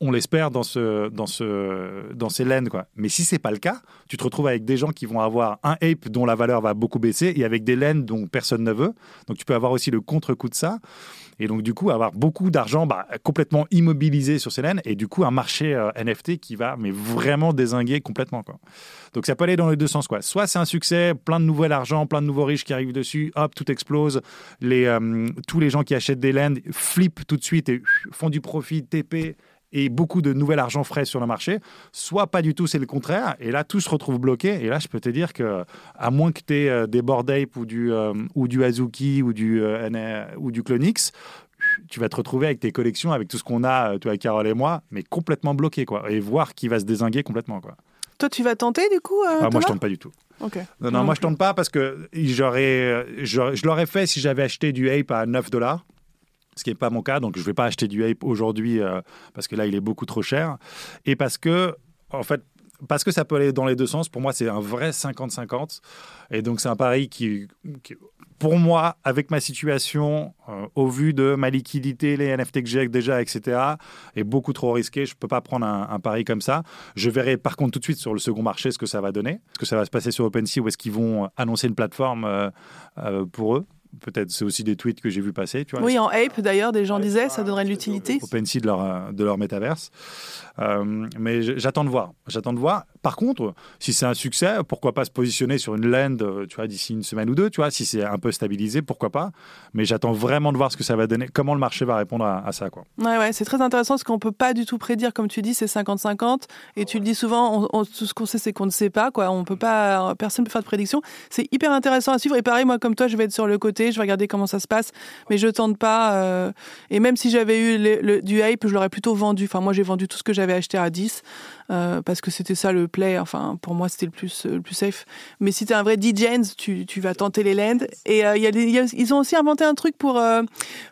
on l'espère dans ce dans ce dans ces laines quoi. Mais si c'est pas le cas, tu te retrouves avec des gens qui vont avoir un ape dont la valeur va beaucoup baisser et avec des laines dont personne ne veut. Donc tu peux avoir aussi le contre-coup de ça. Et donc du coup avoir beaucoup d'argent bah, complètement immobilisé sur ces laines et du coup un marché euh, NFT qui va mais vraiment désinguer complètement quoi. Donc ça peut aller dans les deux sens quoi. Soit c'est un succès, plein de nouvel argent, plein de nouveaux riches qui arrivent dessus, hop tout explose, les euh, tous les gens qui achètent des laines flippent tout de suite et font du profit TP et beaucoup de nouvel argent frais sur le marché, soit pas du tout, c'est le contraire, et là tout se retrouve bloqué, et là je peux te dire que, à moins que tu aies des Bored Ape ou du, euh, ou du Azuki ou du, euh, ou du Clonix, tu vas te retrouver avec tes collections, avec tout ce qu'on a, euh, toi, Carole et moi, mais complètement bloqué, quoi, et voir qui va se désinguer complètement, quoi. Toi, tu vas tenter du coup euh, Ah, moi je tente pas du tout. Ok. Non, non, Non moi je tente pas parce que j'aurais, j'aurais- je l'aurais fait si j'avais acheté du Ape à 9 dollars, ce qui n'est pas mon cas, donc je vais pas acheter du Ape aujourd'hui euh, parce que là il est beaucoup trop cher et parce que en fait parce que ça peut aller dans les deux sens. Pour moi, c'est un vrai 50-50. Et donc, c'est un pari qui, pour moi, avec ma situation, euh, au vu de ma liquidité, les NFT que j'ai déjà, etc., est beaucoup trop risqué. Je ne peux pas prendre un, pari comme ça. Je verrai par contre tout de suite sur le second marché ce que ça va donner. Ce que ça va se passer sur OpenSea ou est-ce qu'ils vont annoncer une plateforme euh, pour eux. Peut-être c'est aussi des tweets que j'ai vu passer. Tu vois, Oui, en Ape d'ailleurs, des gens disaient ça donnerait de l'utilité. OpenSea de leur, euh, de leur métaverse. Euh, mais j'attends de voir. J'attends de voir. Par contre, si c'est un succès, pourquoi pas se positionner sur une land, euh, tu vois, d'ici une semaine ou deux, tu vois, si c'est un peu stabilisé, pourquoi pas. Mais j'attends vraiment de voir ce que ça va donner, comment le marché va répondre à, ça, quoi. Ouais, ouais, c'est très intéressant parce qu'on peut pas du tout prédire, comme tu dis, c'est 50-50. Et tu le dis souvent, tout ce qu'on sait, c'est qu'on ne sait pas, quoi. On peut pas, personne ne peut faire de prédiction. C'est hyper intéressant à suivre. Et pareil, moi, comme toi, je vais être sur le côté, je vais regarder comment ça se passe, mais je tente pas. euh, Et même si j'avais eu du hype, je l'aurais plutôt vendu. Enfin, moi, j'ai vendu tout ce que j'avais acheté à 10 euh, parce que c'était ça le play. Enfin, pour moi, c'était le plus, le plus safe. Mais si tu es un vrai DJs, tu, tu vas tenter les lands. Et euh, il y a des- il y a- ils ont aussi inventé un truc pour, euh,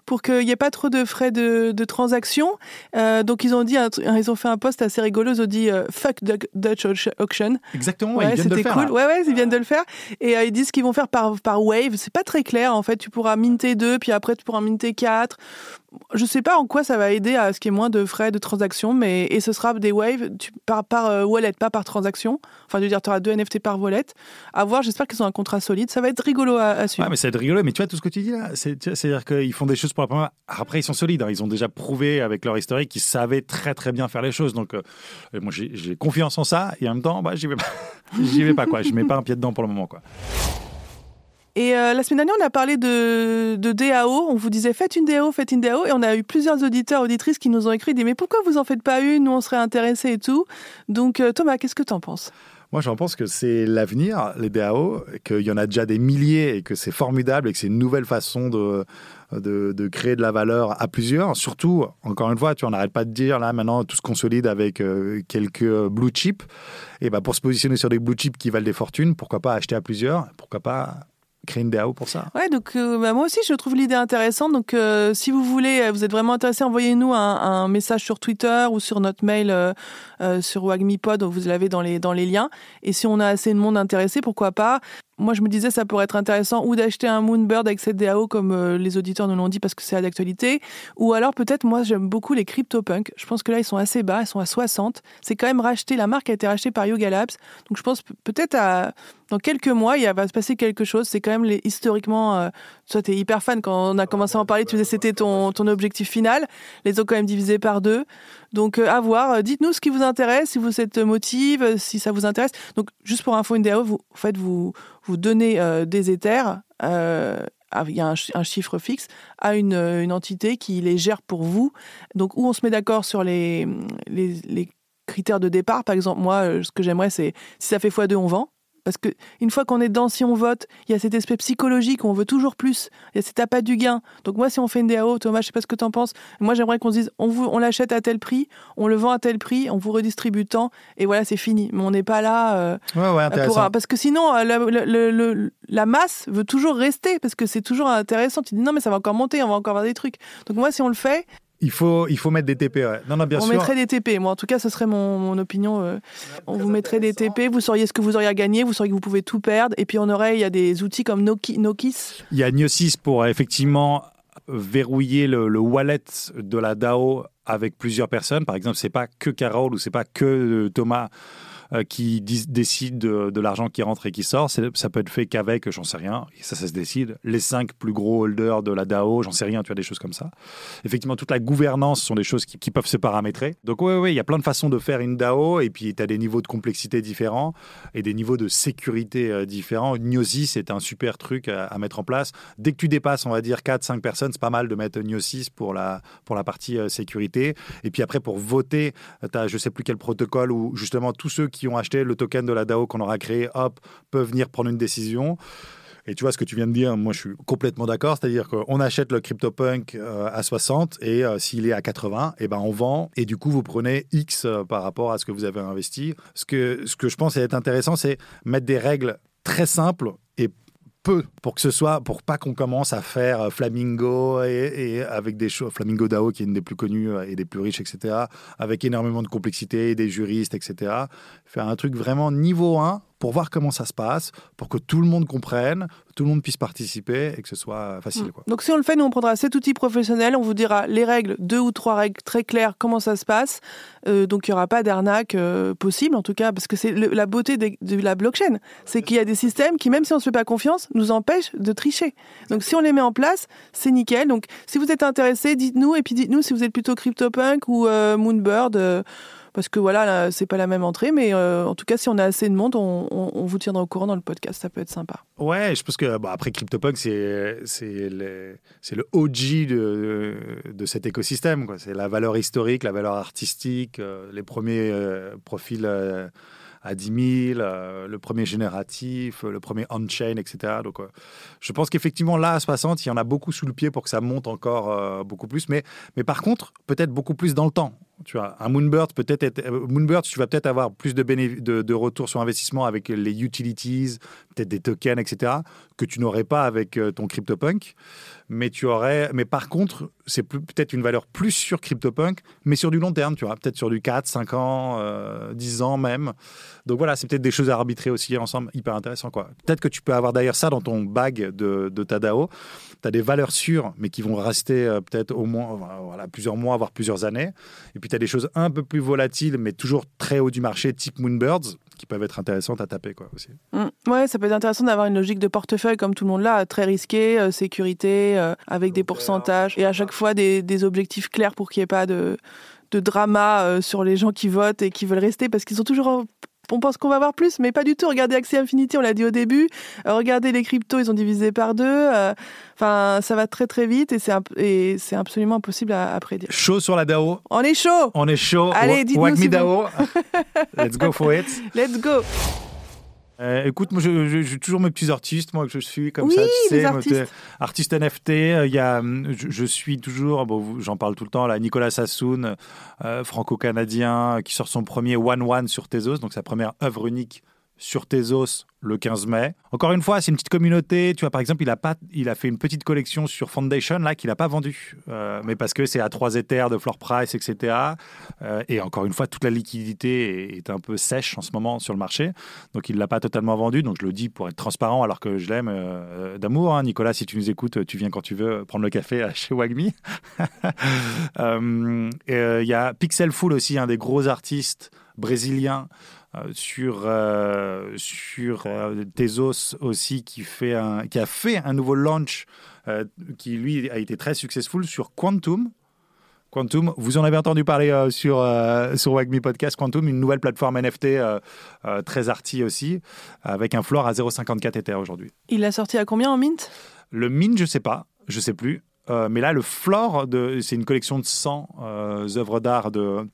pour qu'il n'y ait pas trop de frais de, de transaction. Euh, donc ils ont dit, un ils ont fait un post assez rigolo. Ils ont dit euh, fuck Dutch Auction. Exactement, Ouais, ils viennent de le faire. cool. Ouais, ouais, ils viennent de le faire. Et euh, ils disent qu'ils vont faire par, par wave. C'est pas très clair, en fait. Tu pourras minter 2, puis après, tu pourras minter 4. Je sais pas en quoi ça va aider à ce qu'il y ait moins de frais de transaction, mais et ce sera des waves tu, par, par euh, wallet, pas par transaction. Enfin, je veux dire, tu auras deux NFT par wallet. À voir, j'espère qu'ils ont un contrat solide. Ça va être rigolo à, suivre. Ouais, mais c'est rigolo. Mais tu vois, tout ce que tu dis là, c'est-à-dire qu'ils font des choses pour la première fois. Après, ils sont solides. hein. Ils ont déjà prouvé avec leur historique qu'ils savaient très, très bien faire les choses. Donc, euh, moi, j'ai confiance en ça. Et en même temps, bah, j'y vais pas. j'y vais pas, quoi. Je mets pas un pied dedans pour le moment, quoi. Et euh, la semaine dernière, on a parlé de, DAO. On vous disait faites une DAO, faites une DAO. Et on a eu plusieurs auditeurs, auditrices qui nous ont écrit des mais pourquoi vous en faites pas une? Nous, on serait intéressés et tout. Donc, euh, Thomas, qu'est-ce que tu en penses? Moi, j'en pense que c'est l'avenir, les DAO, qu'il y en a déjà des milliers et que c'est formidable et que c'est une nouvelle façon de, de, créer de la valeur à plusieurs. Surtout, encore une fois, tu n'arrêtes pas de dire, là, maintenant, tout se consolide avec euh, quelques blue chips. Et bah, pour se positionner sur des blue chips qui valent des fortunes, pourquoi pas acheter à plusieurs? Pourquoi pas créer une DAO pour ça? Ouais, donc euh, bah, moi aussi, je trouve l'idée intéressante. Donc, euh, si vous voulez, euh, vous êtes vraiment intéressé, envoyez-nous un, message sur Twitter ou sur notre mail sur WagmiPod. Vous l'avez dans les liens. Et si on a assez de monde intéressé, pourquoi pas? Moi, je me disais, ça pourrait être intéressant ou d'acheter un Moonbird avec cette DAO, comme euh, les auditeurs nous l'ont dit, parce que c'est à d'actualité. Ou alors, peut-être, moi, j'aime beaucoup les CryptoPunk. Je pense que là, ils sont assez bas, ils sont à 60. C'est quand même racheté, la marque a été rachetée par Yoga Labs. Donc, je pense peut-être à, dans quelques mois, il va se passer quelque chose. C'est quand même historiquement, euh, toi, tu es hyper fan quand on a commencé à en parler, tu disais c'était ton, ton objectif final. Les ont quand même divisé par deux. Donc, euh, à voir. Dites-nous ce qui vous intéresse, si vous êtes motive, si ça vous intéresse. Donc, juste pour info, une DAO, vous, en vous, vous donnez euh, des éthers, euh, il y a un, chiffre fixe, à une, entité qui les gère pour vous. Donc, où on se met d'accord sur les, les, les critères de départ. Par exemple, moi, ce que j'aimerais, c'est si ça fait x2, on vend. Parce que une fois qu'on est dedans, si on vote, il y a cet aspect psychologique où on veut toujours plus. Il y a cet appât du gain. Donc moi, si on fait une DAO, Thomas, je sais pas ce que tu en penses. Moi, j'aimerais qu'on se dise, on, vous, on l'achète à tel prix, on le vend à tel prix, on vous redistribue tant, et voilà, c'est fini. Mais on n'est pas là. Euh, ouais, ouais, intéressant. parce que sinon, euh, la, la, masse veut toujours rester, parce que c'est toujours intéressant. Tu dis, non, mais ça va encore monter, on va encore avoir des trucs. Donc moi, si on le fait, il faut, il faut mettre des TP, ouais. Non, non, bien on sûr. mettrait des TP. Moi, en tout cas, ce serait mon, mon opinion. Euh. on vous mettrait des TP, vous sauriez ce que vous auriez à gagner, vous sauriez que vous pouvez tout perdre. Et puis, on aurait, il y a des outils comme Noki, Nokis. Il y a Gnosis pour effectivement verrouiller le, le, wallet de la DAO avec plusieurs personnes. Par exemple, c'est pas que Carole ou c'est pas que euh, Thomas euh, qui décide de, l'argent qui rentre et qui sort. Ça peut être fait qu'avec, j'en sais rien, ça, se décide. Les cinq plus gros holders de la DAO, j'en sais rien, tu as des choses comme ça. Effectivement, toute la gouvernance sont des choses qui, peuvent se paramétrer. Donc, oui, oui, il y a plein de façons de faire une DAO et puis tu as des niveaux de complexité différents et des niveaux de sécurité euh, différents. Gnosis, c'est un super truc à, mettre en place. Dès que tu dépasses, on va dire 4-5 personnes, c'est pas mal de mettre Gnosis pour la, pour la partie euh, sécurité. Et puis après, pour voter, tu as je sais plus quel protocole où justement tous ceux qui ont acheté le token de la DAO qu'on aura créé, hop, peuvent venir prendre une décision. Et tu vois ce que tu viens de dire, moi je suis complètement d'accord, c'est-à-dire qu'on achète le CryptoPunk euh, à 60 et euh, s'il est à 80, et eh ben on vend et du coup vous prenez X euh, par rapport à ce que vous avez investi. Ce que, ce que je pense être intéressant, c'est mettre des règles très simples peu pour que ce soit, pour pas qu'on commence à faire euh, Flamingo et, avec des choses, Flamingo DAO qui est une des plus connues euh, et des plus riches, etc., avec énormément de complexité, des juristes, etc. Faire un truc vraiment niveau 1 pour voir comment ça se passe, pour que tout le monde comprenne, tout le monde puisse participer et que ce soit facile. Quoi. Donc si on le fait, nous on prendra cet outil professionnel, on vous dira les règles, deux ou trois règles très claires, comment ça se passe. Euh, donc il n'y aura pas d'arnaque euh, possible en tout cas, parce que c'est la beauté de, la blockchain, c'est qu'il y a des systèmes qui, même si on ne se fait pas confiance, nous empêchent de tricher. Donc si on les met en place, c'est nickel. Donc si vous êtes intéressé, dites-nous et puis dites-nous si vous êtes plutôt CryptoPunk ou euh, Moonbird parce que voilà, c'est pas la même entrée, mais euh, en tout cas, si on a assez de monde, on, vous tiendra au courant dans le podcast, ça peut être sympa. Ouais, je pense que bon, après CryptoPunk, c'est le OG de, de cet écosystème. C'est la valeur historique, la valeur artistique, euh, les premiers euh, profils à 10 000, le premier génératif, le premier on-chain, etc. Donc, je pense qu'effectivement, là, à 60, il y en a beaucoup sous le pied pour que ça monte encore beaucoup plus. Mais, mais par contre, peut-être beaucoup plus dans le temps. Tu vois, un Moonbird peut-être être, euh, Moonbird, tu vas peut-être avoir plus de, de, de retour sur investissement avec les utilities, peut-être des tokens, etc., que tu n'aurais pas avec euh, ton CryptoPunk. Mais tu aurais, mais par contre, c'est peut-être une valeur plus sur CryptoPunk, mais sur du long terme, tu vois, peut-être sur du 4, 5 ans, 10 euh, ans même. Donc voilà, c'est peut-être des choses à arbitrer aussi ensemble, hyper intéressant, quoi. Peut-être que tu peux avoir d'ailleurs ça dans ton bag de, de ta DAO. Tu as des valeurs sûres, mais qui vont rester peut-être au moins voilà, plusieurs mois, voire plusieurs années. Et puis tu as des choses un peu plus volatiles, mais toujours très haut du marché, type Moonbirds, qui peuvent être intéressantes à taper quoi, aussi. Mm. ouais, ça peut être intéressant d'avoir une logique de portefeuille comme tout le monde là, très risqué, euh, sécurité, euh, avec des pourcentages, et à chaque fois des, des objectifs clairs pour qu'il n'y ait pas de de drama euh, sur les gens qui votent et qui veulent rester parce qu'ils sont toujours on pense qu'on va avoir plus, mais pas du tout. Regardez Axie Infinity, on l'a dit au début. Euh, regardez les cryptos, ils ont divisé par deux. Euh, enfin, ça va très très vite et c'est absolument impossible à, prédire. Chaud sur la DAO. On est chaud. On est chaud. Allez, dites-nous si DAO. Let's go for it. Let's go. Euh, écoute, moi, j'ai toujours mes petits artistes, moi, que je suis comme ça, tu sais, artistes. artiste NFT. Il y a, je, suis toujours, bon, j'en parle tout le temps, là, Nicolas Sassoon, franco-canadien, qui sort son premier One One sur Tezos, donc sa première œuvre unique sur Tezos le 15 mai. Encore une fois, c'est une petite communauté. Tu vois, par exemple, il a, pas, il a fait une petite collection sur Foundation là qu'il n'a pas vendue. Euh, mais parce que c'est à 3 Ethers de floor price, etc. Euh, et encore une fois, toute la liquidité est, un peu sèche en ce moment sur le marché. Donc, il ne l'a pas totalement vendu. Donc, je le dis pour être transparent alors que je l'aime euh, d'amour. Hein. Nicolas, si tu nous écoutes, tu viens quand tu veux prendre le café chez Wagmi. Il y a Pixel Full aussi, un des gros artistes brésiliens sur, euh, sur euh, Tezos aussi, qui, fait un, qui a fait un nouveau launch qui, lui, a été très successful sur Quantum. Quantum, vous en avez entendu parler sur, sur Wagme Podcast. Quantum, une nouvelle plateforme NFT très arty aussi, avec un floor à 0,54 Ether aujourd'hui. Il l'a sorti à combien en mint? Le mint, je sais pas, je sais plus. mais là, le floor, c'est une collection de 100 œuvres d'art de,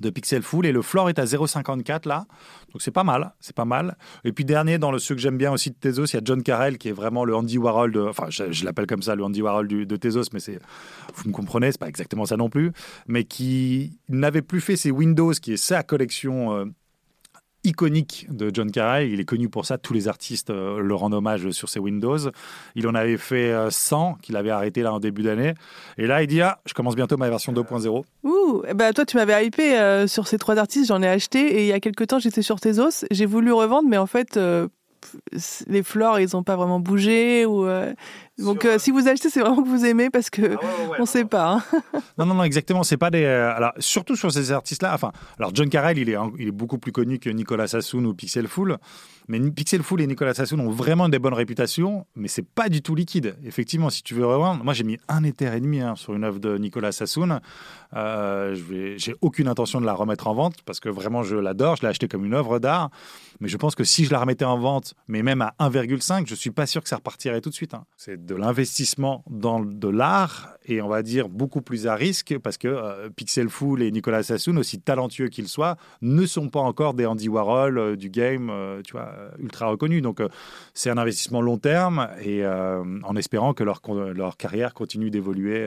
de Pixel Full et le floor est à 0,54 là. Donc c'est pas mal, c'est pas mal. Et puis dernier dans le ceux que j'aime bien aussi de Tezos, il y a John Carell qui est vraiment le Andy Warhol de enfin je, l'appelle comme ça le Andy Warhol de Tezos mais c'est vous me comprenez, c'est pas exactement ça non plus, mais qui n'avait plus fait ses Windows qui est sa collection euh, iconique de John Carey. Il est connu pour ça. Tous les artistes euh, le rendent hommage sur ses Windows. Il en avait fait 100 euh, qu'il avait arrêté là en début d'année. Et là, il dit Ah, je commence bientôt ma version 2.0. Ouh, bah toi, tu m'avais hypé euh, sur ces trois artistes. J'en ai acheté et il y a quelques temps, j'étais sur Tezos. J'ai voulu revendre, mais en fait les flores, ils n'ont pas vraiment bougé. Ou, euh, Donc, euh, si vous achetez, c'est vraiment que vous aimez parce que ah on ne sait pas. Hein. non, non, non, exactement. C'est pas des. Euh, alors, surtout sur ces artistes-là. Enfin, alors John Carell, il est, il est beaucoup plus connu que Nicolas Sassoon ou Pixel Fool. Mais Pixel Fool et Nicolas Sassoon ont vraiment des bonnes réputations, mais c'est pas du tout liquide. Effectivement, si tu veux revendre, moi j'ai mis un Ether et demi hein, sur une œuvre de Nicolas Sassoon. Euh, j'ai aucune intention de la remettre en vente parce que vraiment je l'adore. Je l'ai acheté comme une œuvre d'art, mais je pense que si je la remettais en vente, mais même à 1,5, je suis pas sûr que ça repartirait tout de suite. Hein. C'est de l'investissement dans de l'art et on va dire beaucoup plus à risque parce que euh, Pixel Fool et Nicolas Sassoon, aussi talentueux qu'ils soient, ne sont pas encore des Andy Warhol euh, du game, euh, tu vois, ultra reconnus. Donc c'est un investissement long terme et en espérant que leur, leur carrière continue d'évoluer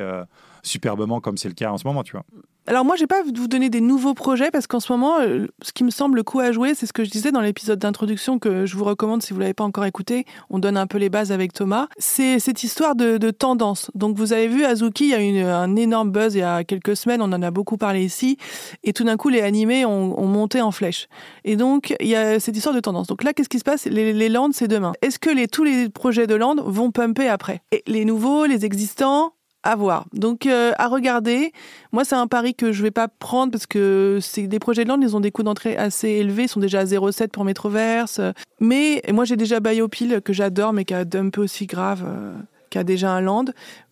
superbement comme c'est le cas en ce moment, tu vois. Alors moi, je vais pas vous donner des nouveaux projets parce qu'en ce moment, euh, ce qui me semble le coup à jouer, c'est ce que je disais dans l'épisode d'introduction que je vous recommande si vous l'avez pas encore écouté. On donne un peu les bases avec Thomas. C'est cette histoire de, tendance. Donc vous avez vu, Azuki, il y a eu un énorme buzz il y a quelques semaines. On en a beaucoup parlé ici. Et tout d'un coup, les animés ont, monté en flèche. Et donc il y a cette histoire de tendance. Donc là, qu'est-ce qui se passe? Les, les lands, c'est demain. Est-ce que tous les projets de land vont pumper après? Et les nouveaux, les existants, à voir. Donc euh, à regarder. Moi, c'est un pari que je vais pas prendre parce que c'est des projets de land, ils ont des coûts d'entrée assez élevés, ils sont déjà à 0,7 pour Metroverse. Mais moi, j'ai déjà Biopile que j'adore, mais qui a un peu aussi grave. Euh, qui a déjà un land.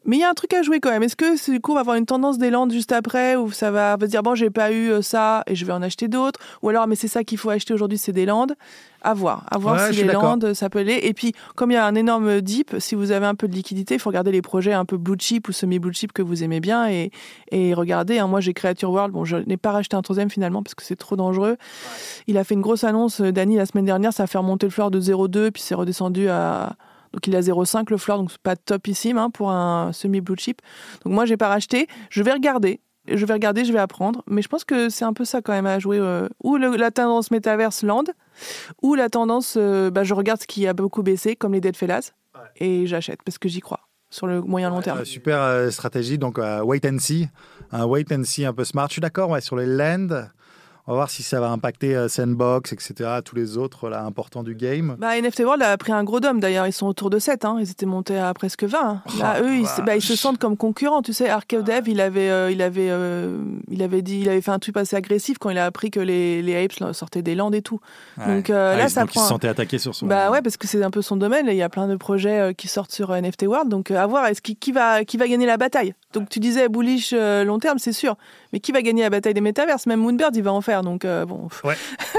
Mais il y a un truc à jouer quand même. Est-ce que du coup on va avoir une tendance des lands juste après ou ça va, va se dire bon j'ai pas eu euh, ça et je vais en acheter d'autres? Ou alors mais c'est ça qu'il faut acheter aujourd'hui c'est des lands. À voir, à voir si les peut aller. Et puis comme il y a un énorme dip, si vous avez un peu de liquidité, il faut regarder les projets un peu blue chip ou semi blue chip que vous aimez bien et et regardez. Hein, moi j'ai Creature World, bon je n'ai pas racheté un troisième finalement parce que c'est trop dangereux. Il a fait une grosse annonce euh, Dany la semaine dernière, ça a fait remonter le floor de 0,2 puis c'est redescendu à donc il est à 0,5 le floor, donc c'est pas topissime hein, pour un semi-blue chip. Donc moi, j'ai pas racheté. Je vais regarder. Je vais regarder, je vais apprendre. Mais je pense que c'est un peu ça quand même à jouer. Euh, ou la tendance métaverse land, ou la tendance, euh, bah, je regarde ce qui a beaucoup baissé, comme les Dead Fellas, et j'achète parce que j'y crois sur le moyen long terme. super euh, stratégie, donc wait and see. Un wait and see un peu smart. Je suis d'accord, ouais, sur les land. On va voir si ça va impacter euh, Sandbox, etc., tous les autres là, importants du game. Bah, NFT World a pris un gros dôme d'ailleurs, ils sont autour de 7, hein. ils étaient montés à presque 20. Hein. Là, eux, ils, bah, ils, se sentent comme concurrents, tu sais. Arcade Dev, il avait, euh, il, avait, euh, il avait dit, il avait fait un truc assez agressif quand il a appris que les, les apes sortaient des landes et tout. Donc ah, là, ça prend. Il se sentait attaqué sur son. Bah ouais, parce que c'est un peu son domaine, et il y a plein de projets qui sortent sur NFT World, donc à voir, est-ce qui, qui, va, qui va gagner la bataille? Donc tu disais bullish long terme, c'est sûr, mais qui va gagner la bataille des métaverses? Même Moonbird, il va en faire, donc bon. Ouais.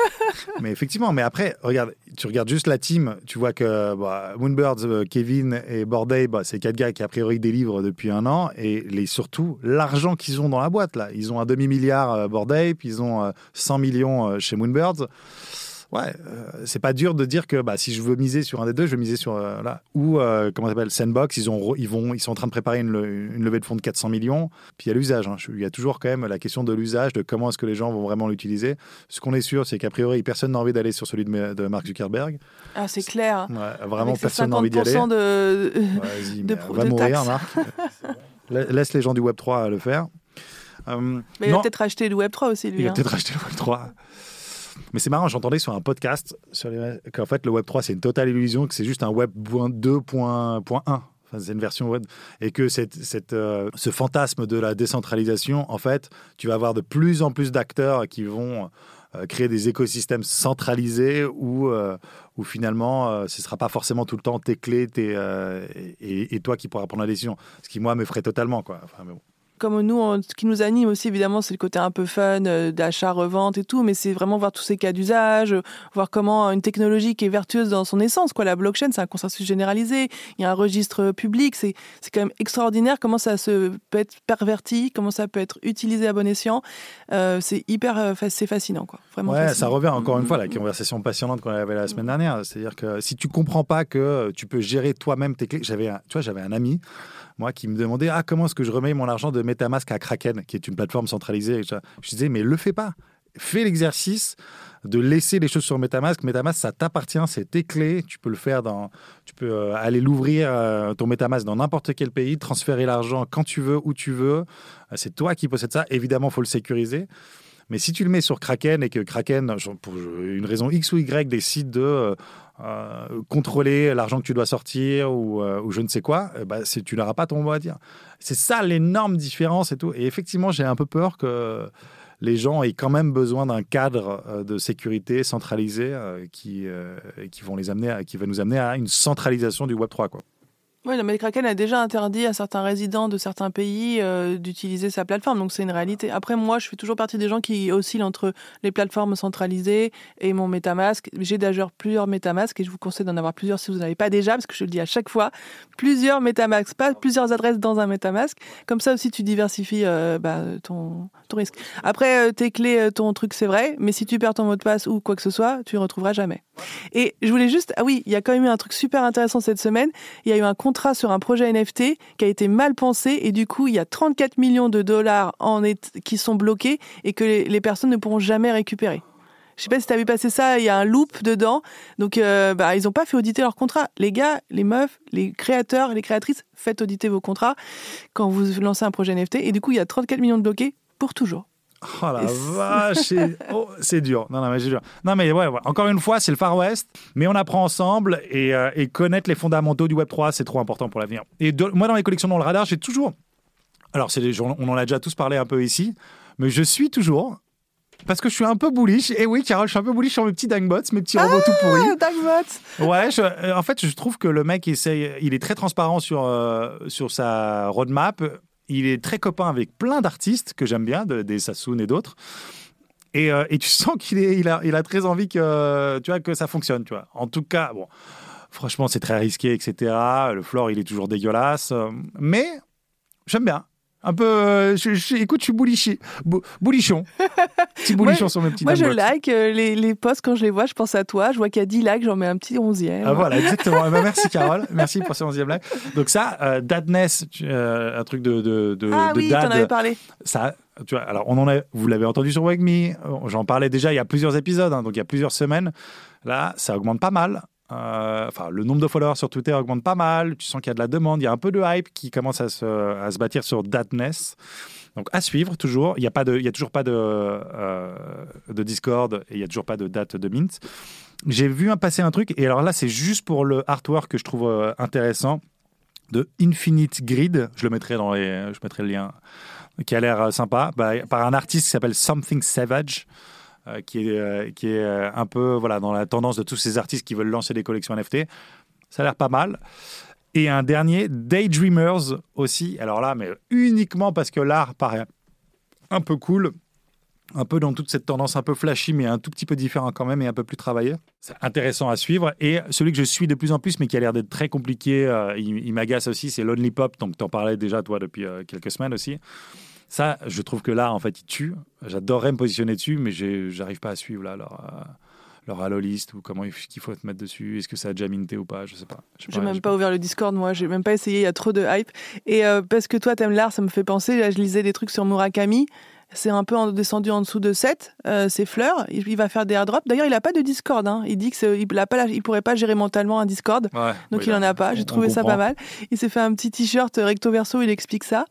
mais effectivement, mais après, regarde, tu regardes juste la team, tu vois que bah, Moonbirds, euh, Kevin et Borday, bah, c'est quatre gars qui a priori délivrent depuis un an, et les, surtout l'argent qu'ils ont dans la boîte là. Ils ont un demi milliard euh, Borday, puis ils ont 100 euh, millions chez Moonbirds. Ouais, euh, c'est pas dur de dire que bah, si je veux miser sur un des deux, je vais miser sur euh, là. Ou euh, comment ça s'appelle Sandbox, ils ont, ils vont, ils sont en train de préparer une, le- une levée de fonds de 400 millions. Puis il y a l'usage. hein. Il y a toujours quand même la question de l'usage, de comment est-ce que les gens vont vraiment l'utiliser. Ce qu'on est sûr, c'est qu'a priori, personne n'a envie d'aller sur celui de, de Mark Zuckerberg. Ah, c'est clair. Ouais, vraiment, Avec personne n'a envie d'y aller. 50% de... Ouais, Vas-y, de va de mourir, taxes. Marc. La- Laisse les gens du Web 3 le faire. Euh, Mais il va non. peut-être acheter le Web3 aussi, lui. Il va hein. peut-être acheter le Web 3. Mais c'est marrant, j'entendais sur un podcast sur les... qu'en fait le Web 3 c'est une totale illusion, que c'est juste un Web 2.1. Enfin, c'est une version web. Et que cette, euh, ce fantasme de la décentralisation, en fait, tu vas avoir de plus en plus d'acteurs qui vont euh, créer des écosystèmes centralisés où, euh, finalement, ce ne sera pas forcément tout le temps tes clés tes, et, toi qui pourras prendre la décision. Ce qui, moi, m'effraie totalement. Quoi. Comme nous, on- ce qui nous anime aussi, évidemment, c'est le côté un peu fun, euh, d'achat, revente et tout, mais c'est vraiment voir tous ces cas d'usage, euh, voir comment une technologie qui est vertueuse dans son essence, quoi. La blockchain, c'est un consensus généralisé, il y a un registre public, c'est quand même extraordinaire comment ça se peut être perverti, comment ça peut être utilisé à bon escient. Euh, c'est hyper, euh, c'est fascinant, quoi. Vraiment. Ouais, ça revient encore une fois à la conversation passionnante qu'on avait la semaine dernière. C'est-à-dire que si tu comprends pas que tu peux gérer toi-même tes clés, j'avais, tu vois, j'avais un ami, moi, qui me demandait ah comment est-ce que je remets mon argent de MetaMask à Kraken, qui est une plateforme centralisée. Je disais mais le fais pas, fais l'exercice de laisser les choses sur MetaMask. MetaMask, ça t'appartient, c'est tes clés. Tu peux le faire dans, tu peux euh, aller l'ouvrir euh, ton MetaMask dans n'importe quel pays, transférer l'argent quand tu veux, où tu veux. Euh, C'est toi qui possèdes ça. Évidemment, faut le sécuriser. Mais si tu le mets sur Kraken et que Kraken, pour une raison X ou Y, décide de euh, contrôler l'argent que tu dois sortir ou, euh, je ne sais quoi, bah, c'est- tu n'auras pas ton mot à dire. C'est ça l'énorme différence et tout. Et effectivement, j'ai un peu peur que les gens aient quand même besoin d'un cadre euh, de sécurité centralisé qui, qui, vont les amener qui va nous amener à une centralisation du Web 3. Quoi. Oui, mais Kraken a déjà interdit à certains résidents de certains pays euh, d'utiliser sa plateforme, donc c'est une réalité. Après, moi, je fais toujours partie des gens qui oscillent entre les plateformes centralisées et mon MetaMask. J'ai d'ailleurs plusieurs MetaMask et je vous conseille d'en avoir plusieurs si vous n'en avez pas déjà, parce que je le dis à chaque fois, plusieurs MetaMask, pas plusieurs adresses dans un MetaMask. Comme ça aussi, tu diversifies euh, bah, ton, ton risque. Après, euh, tes clés, ton truc, c'est vrai, mais si tu perds ton mot de passe ou quoi que ce soit, tu ne retrouveras jamais. Et je voulais juste, ah oui, il y a quand même eu un truc super intéressant cette semaine. Il y a eu un sur un projet NFT qui a été mal pensé et du coup, il y a 34 millions de dollars qui sont bloqués et que les, personnes ne pourront jamais récupérer. Je sais pas si tu as vu passer ça, il y a un loop dedans. Donc, euh, bah, ils n'ont pas fait auditer leur contrat. Les gars, les meufs, les créateurs, les créatrices, faites auditer vos contrats quand vous lancez un projet NFT. Et du coup, il y a 34 millions de bloqués pour toujours. Oh la vache, c'est oh, c'est dur. Non, non, mais c'est dur. Non, mais ouais, ouais. encore une fois, c'est le Far West, mais on apprend ensemble et, euh, et connaître les fondamentaux du Web 3, c'est trop important pour l'avenir. Et de- moi, dans les collections dans le radar, j'ai toujours. Alors, c'est des on en a déjà tous parlé un peu ici, mais je suis toujours. Parce que je suis un peu bullish. Et oui, Carole, je suis un peu bullish sur mes petits dangbots, mes petits robots tout pourris. Ah, Dagbot Ouais, je- euh, en fait, je trouve que le mec essaye, il est très transparent sur, euh, sur sa roadmap. Il est très copain avec plein d'artistes que j'aime bien, de- des Sassoon et d'autres. Et, euh, et tu sens qu'il il a, il a très envie que, tu vois, que ça fonctionne. Tu vois. En tout cas, bon, franchement, c'est très risqué, etc. Le floor, il est toujours dégueulasse. euh, Mais j'aime bien. Un peu, euh, je, je- écoute, je suis boulichi, bou- boulichon. Petit boulichon sur mes petits Moi, je like euh, les, les posts quand je les vois. Je pense à toi. Je vois qu'il y a 10 likes. J'en mets un petit 11e. Ah, voilà, exactement. Eh ben, merci Carole, merci pour ce 11e live. Donc ça, euh, Dadness, euh, un truc de, de, de, ah de oui, t'en avais parlé. ça, tu vois, alors on en a, vous l'avez entendu sur Wagme, j'en parlais déjà il y a plusieurs épisodes, hein, donc il y a plusieurs semaines. Là, ça augmente pas mal. Euh, Enfin, le nombre de followers sur Twitter augmente pas mal. Tu sens qu'il y a de la demande, il y a un peu de hype qui commence à se, à se bâtir sur Dadness. Donc à suivre toujours. Il n'y a, y a toujours pas de, euh, de Discord et il n'y a toujours pas de date de mint. J'ai vu passer un truc, et alors là, c'est juste pour le artwork que je trouve euh, intéressant de Infinite Grid. Je le mettrai dans les, je mettrai le lien, qui a l'air sympa, bah, par un artiste qui s'appelle Something Savage. Euh, qui est, euh, qui est euh, un peu voilà, dans la tendance de tous ces artistes qui veulent lancer des collections NFT. Ça a l'air pas mal. Et un dernier, Daydreamers aussi. Alors là, mais uniquement parce que l'art paraît un peu cool, un peu dans toute cette tendance un peu flashy, mais un tout petit peu différent quand même et un peu plus travaillé. C'est intéressant à suivre. Et celui que je suis de plus en plus, mais qui a l'air d'être très compliqué, il, m'agace aussi, c'est Lonely Pop. Donc, t'en parlais déjà, toi, depuis quelques semaines aussi. Ça, je trouve que là, en fait, il tue. J'adorerais me positionner dessus, mais j'arrive pas à suivre là. Alors, euh, leur Halo list ou comment qu'il faut te mettre dessus Est-ce que ça a déjà minté ou pas? Je sais pas. J'ai même pas ouvert le Discord, moi. J'ai même pas essayé. Il y a trop de hype. Et euh, parce que toi, t'aimes l'art, ça me fait penser. Là, je lisais des trucs sur Murakami. C'est un peu en- descendu en dessous de 7, euh, ses fleurs. Il, il va faire des airdrops. D'ailleurs, il a pas de Discord. Hein. Il dit que c'est- il, a pas la- il pourrait pas gérer mentalement un Discord. Ouais, Donc oui, il en là, a pas. J'ai trouvé ça pas mal. Il s'est fait un petit t-shirt recto verso. Il explique ça.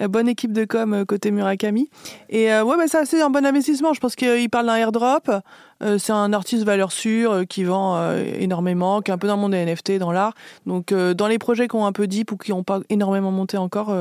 Euh, bonne équipe de com euh, côté Murakami. Et euh, ouais, bah, ça c'est un bon investissement. Je pense qu'il parle d'un airdrop. Euh, c'est un artiste valeur sûre qui vend énormément, qui est un peu dans le monde des NFT, dans l'art. Donc dans les projets qui ont un peu deep ou qui n'ont pas énormément monté encore,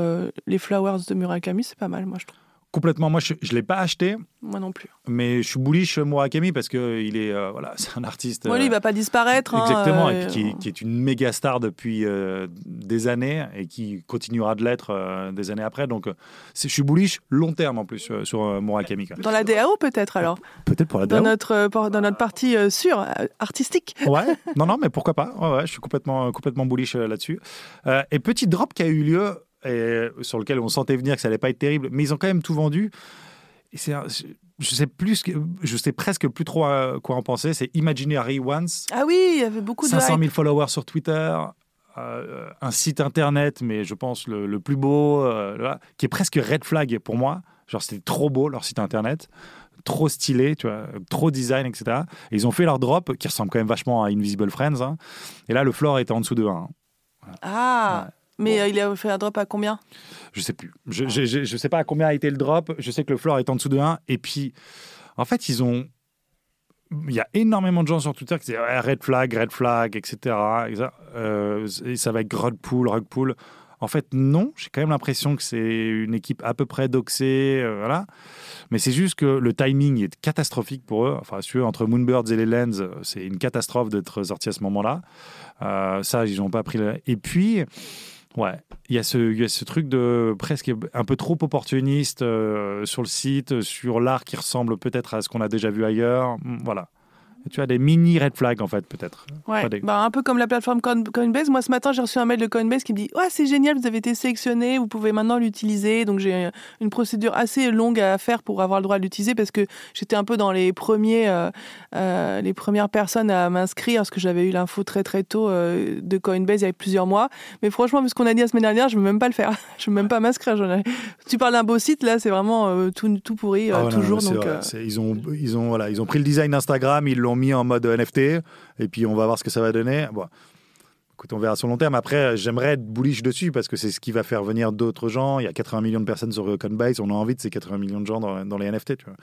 les Flowers de Murakami, c'est pas mal, moi je trouve. Complètement. Moi, je ne l'ai pas acheté, Moi non plus. mais je suis bullish Murakami parce que il est, euh, voilà, c'est un artiste. Moi, lui, il euh, va pas disparaître. hein, Exactement, euh, et qui, qui est une méga star depuis euh, des années et qui continuera de l'être euh, des années après. Donc, euh, c'est- je suis bullish long terme en plus euh, sur euh, Murakami. quoi. Dans la DAO peut-être alors, Peut-être pour la dans DAO. notre, euh, por- dans notre partie euh, sûre, euh, artistique. Ouais, non, non, mais pourquoi pas. Ouais, ouais, je suis complètement, complètement bullish euh, là-dessus. Euh, et petit drop qui a eu lieu et sur lequel on sentait venir que ça allait pas être terrible, mais ils ont quand même tout vendu. Et c'est un- je sais plus, je sais presque plus trop euh, quoi en penser. C'est Imaginary Ones. Ah oui, il y avait beaucoup de 500 hype. 000 followers sur Twitter, euh, un site internet, mais je pense le, le plus beau, euh, là, qui est presque red flag pour moi. Genre, c'était trop beau leur site internet, trop stylé, tu vois, trop design, etc. Et ils ont fait leur drop, qui ressemble quand même vachement à Invisible Friends. hein. Et là, le floor était en dessous de 1. Ah, Ouais. Mais euh, il a fait un drop à combien? Je sais plus. Je, je, je- je sais pas à combien a été le drop. Je sais que le floor est en dessous de 1. Et puis, en fait, ils ont. Il y a énormément de gens sur Twitter qui disent red flag, red flag, etc. Et ça, euh, et ça va être rug pull, rug pull. En fait, non. J'ai quand même l'impression que c'est une équipe à peu près doxée. euh, voilà. Mais c'est juste que le timing est catastrophique pour eux. Enfin, si tu veux, entre Moonbirds et les Lens, c'est une catastrophe d'être sorti à ce moment-là. Euh, ça, ils n'ont pas pris. le- Et puis. Ouais, il y, a ce, a truc de presque un peu trop opportuniste euh, sur le site, sur l'art qui ressemble peut-être à ce qu'on a déjà vu ailleurs. Voilà. Tu as des mini red flags en fait, peut-être. Ouais, des- bah, un peu comme la plateforme Coin- Coinbase. Moi, ce matin, j'ai reçu un mail de Coinbase qui me dit Ouais, c'est génial, vous avez été sélectionné, vous pouvez maintenant l'utiliser. Donc, j'ai une procédure assez longue à faire pour avoir le droit de l'utiliser parce que j'étais un peu dans les, premiers, euh, euh, les premières personnes à m'inscrire parce que j'avais eu l'info très très tôt euh, de Coinbase il y a plusieurs mois. Mais franchement, vu ce qu'on a dit la semaine dernière, je ne veux même pas le faire. je ne veux même pas m'inscrire. Tu parles d'un beau site, là, c'est vraiment euh, tout, tout pourri, euh, Ah toujours. donc, euh, ils, ont, ils, ont, voilà, ils ont pris le design d'Instagram, ils l'ont mis en mode NFT, et puis on va voir ce que ça va donner. Bon. Écoute, on verra sur long terme. Après, j'aimerais être bullish dessus parce que c'est ce qui va faire venir d'autres gens. Il y a 80 millions de personnes sur Coinbase. On a envie de ces 80 millions de gens dans, les NFT. Tu vois.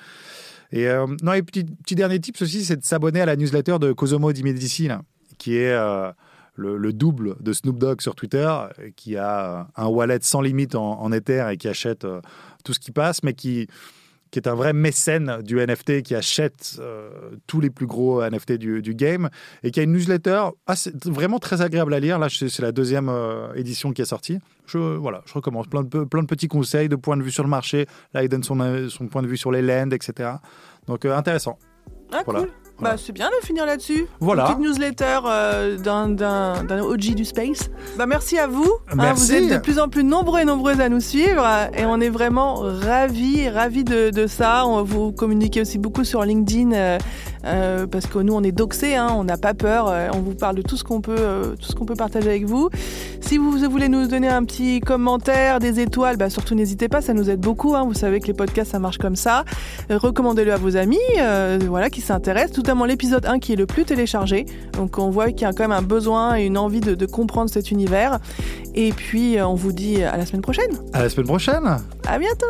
Et, euh, non, et petit, petit dernier tips aussi, c'est de s'abonner à la newsletter de Cosomo di Medici, là, qui est euh, le, le double de Snoop Dogg sur Twitter, qui a euh, un wallet sans limite en, en Ether et qui achète euh, tout ce qui passe, mais qui, qui est un vrai mécène du NFT, qui achète euh, tous les plus gros NFT du, du game, et qui a une newsletter assez- vraiment très agréable à lire. Là, c'est la deuxième euh, édition qui est sortie. Je, voilà, je recommence. Plein de, plein de petits conseils, de points de vue sur le marché. Là, il donne son, son point de vue sur les lands, etc. Donc, euh, intéressant. Ah, Voilà. cool. Voilà. Bah, c'est bien de finir là-dessus. Voilà. Une petite newsletter euh, d'un, OG du space. Bah, merci à vous. Hein, Merci. vous êtes de plus en plus nombreux et nombreuses à nous suivre et on est vraiment ravis, ravis de, de ça. On vous communiquez aussi beaucoup sur LinkedIn euh, euh, parce que nous, on est doxés, hein, on n'a pas peur. euh, on vous parle de tout ce qu'on peut, euh, tout ce qu'on peut partager avec vous. Si vous voulez nous donner un petit commentaire, des étoiles, bah, surtout n'hésitez pas, ça nous aide beaucoup. hein. Vous savez que les podcasts, ça marche comme ça. Recommandez-le à vos amis voilà, qui s'intéressent, notamment l'épisode 1 qui est le plus téléchargé. Donc on voit qu'il y a quand même un besoin et une envie de, de comprendre cet univers. Et puis on vous dit à la semaine prochaine. À la semaine prochaine. À bientôt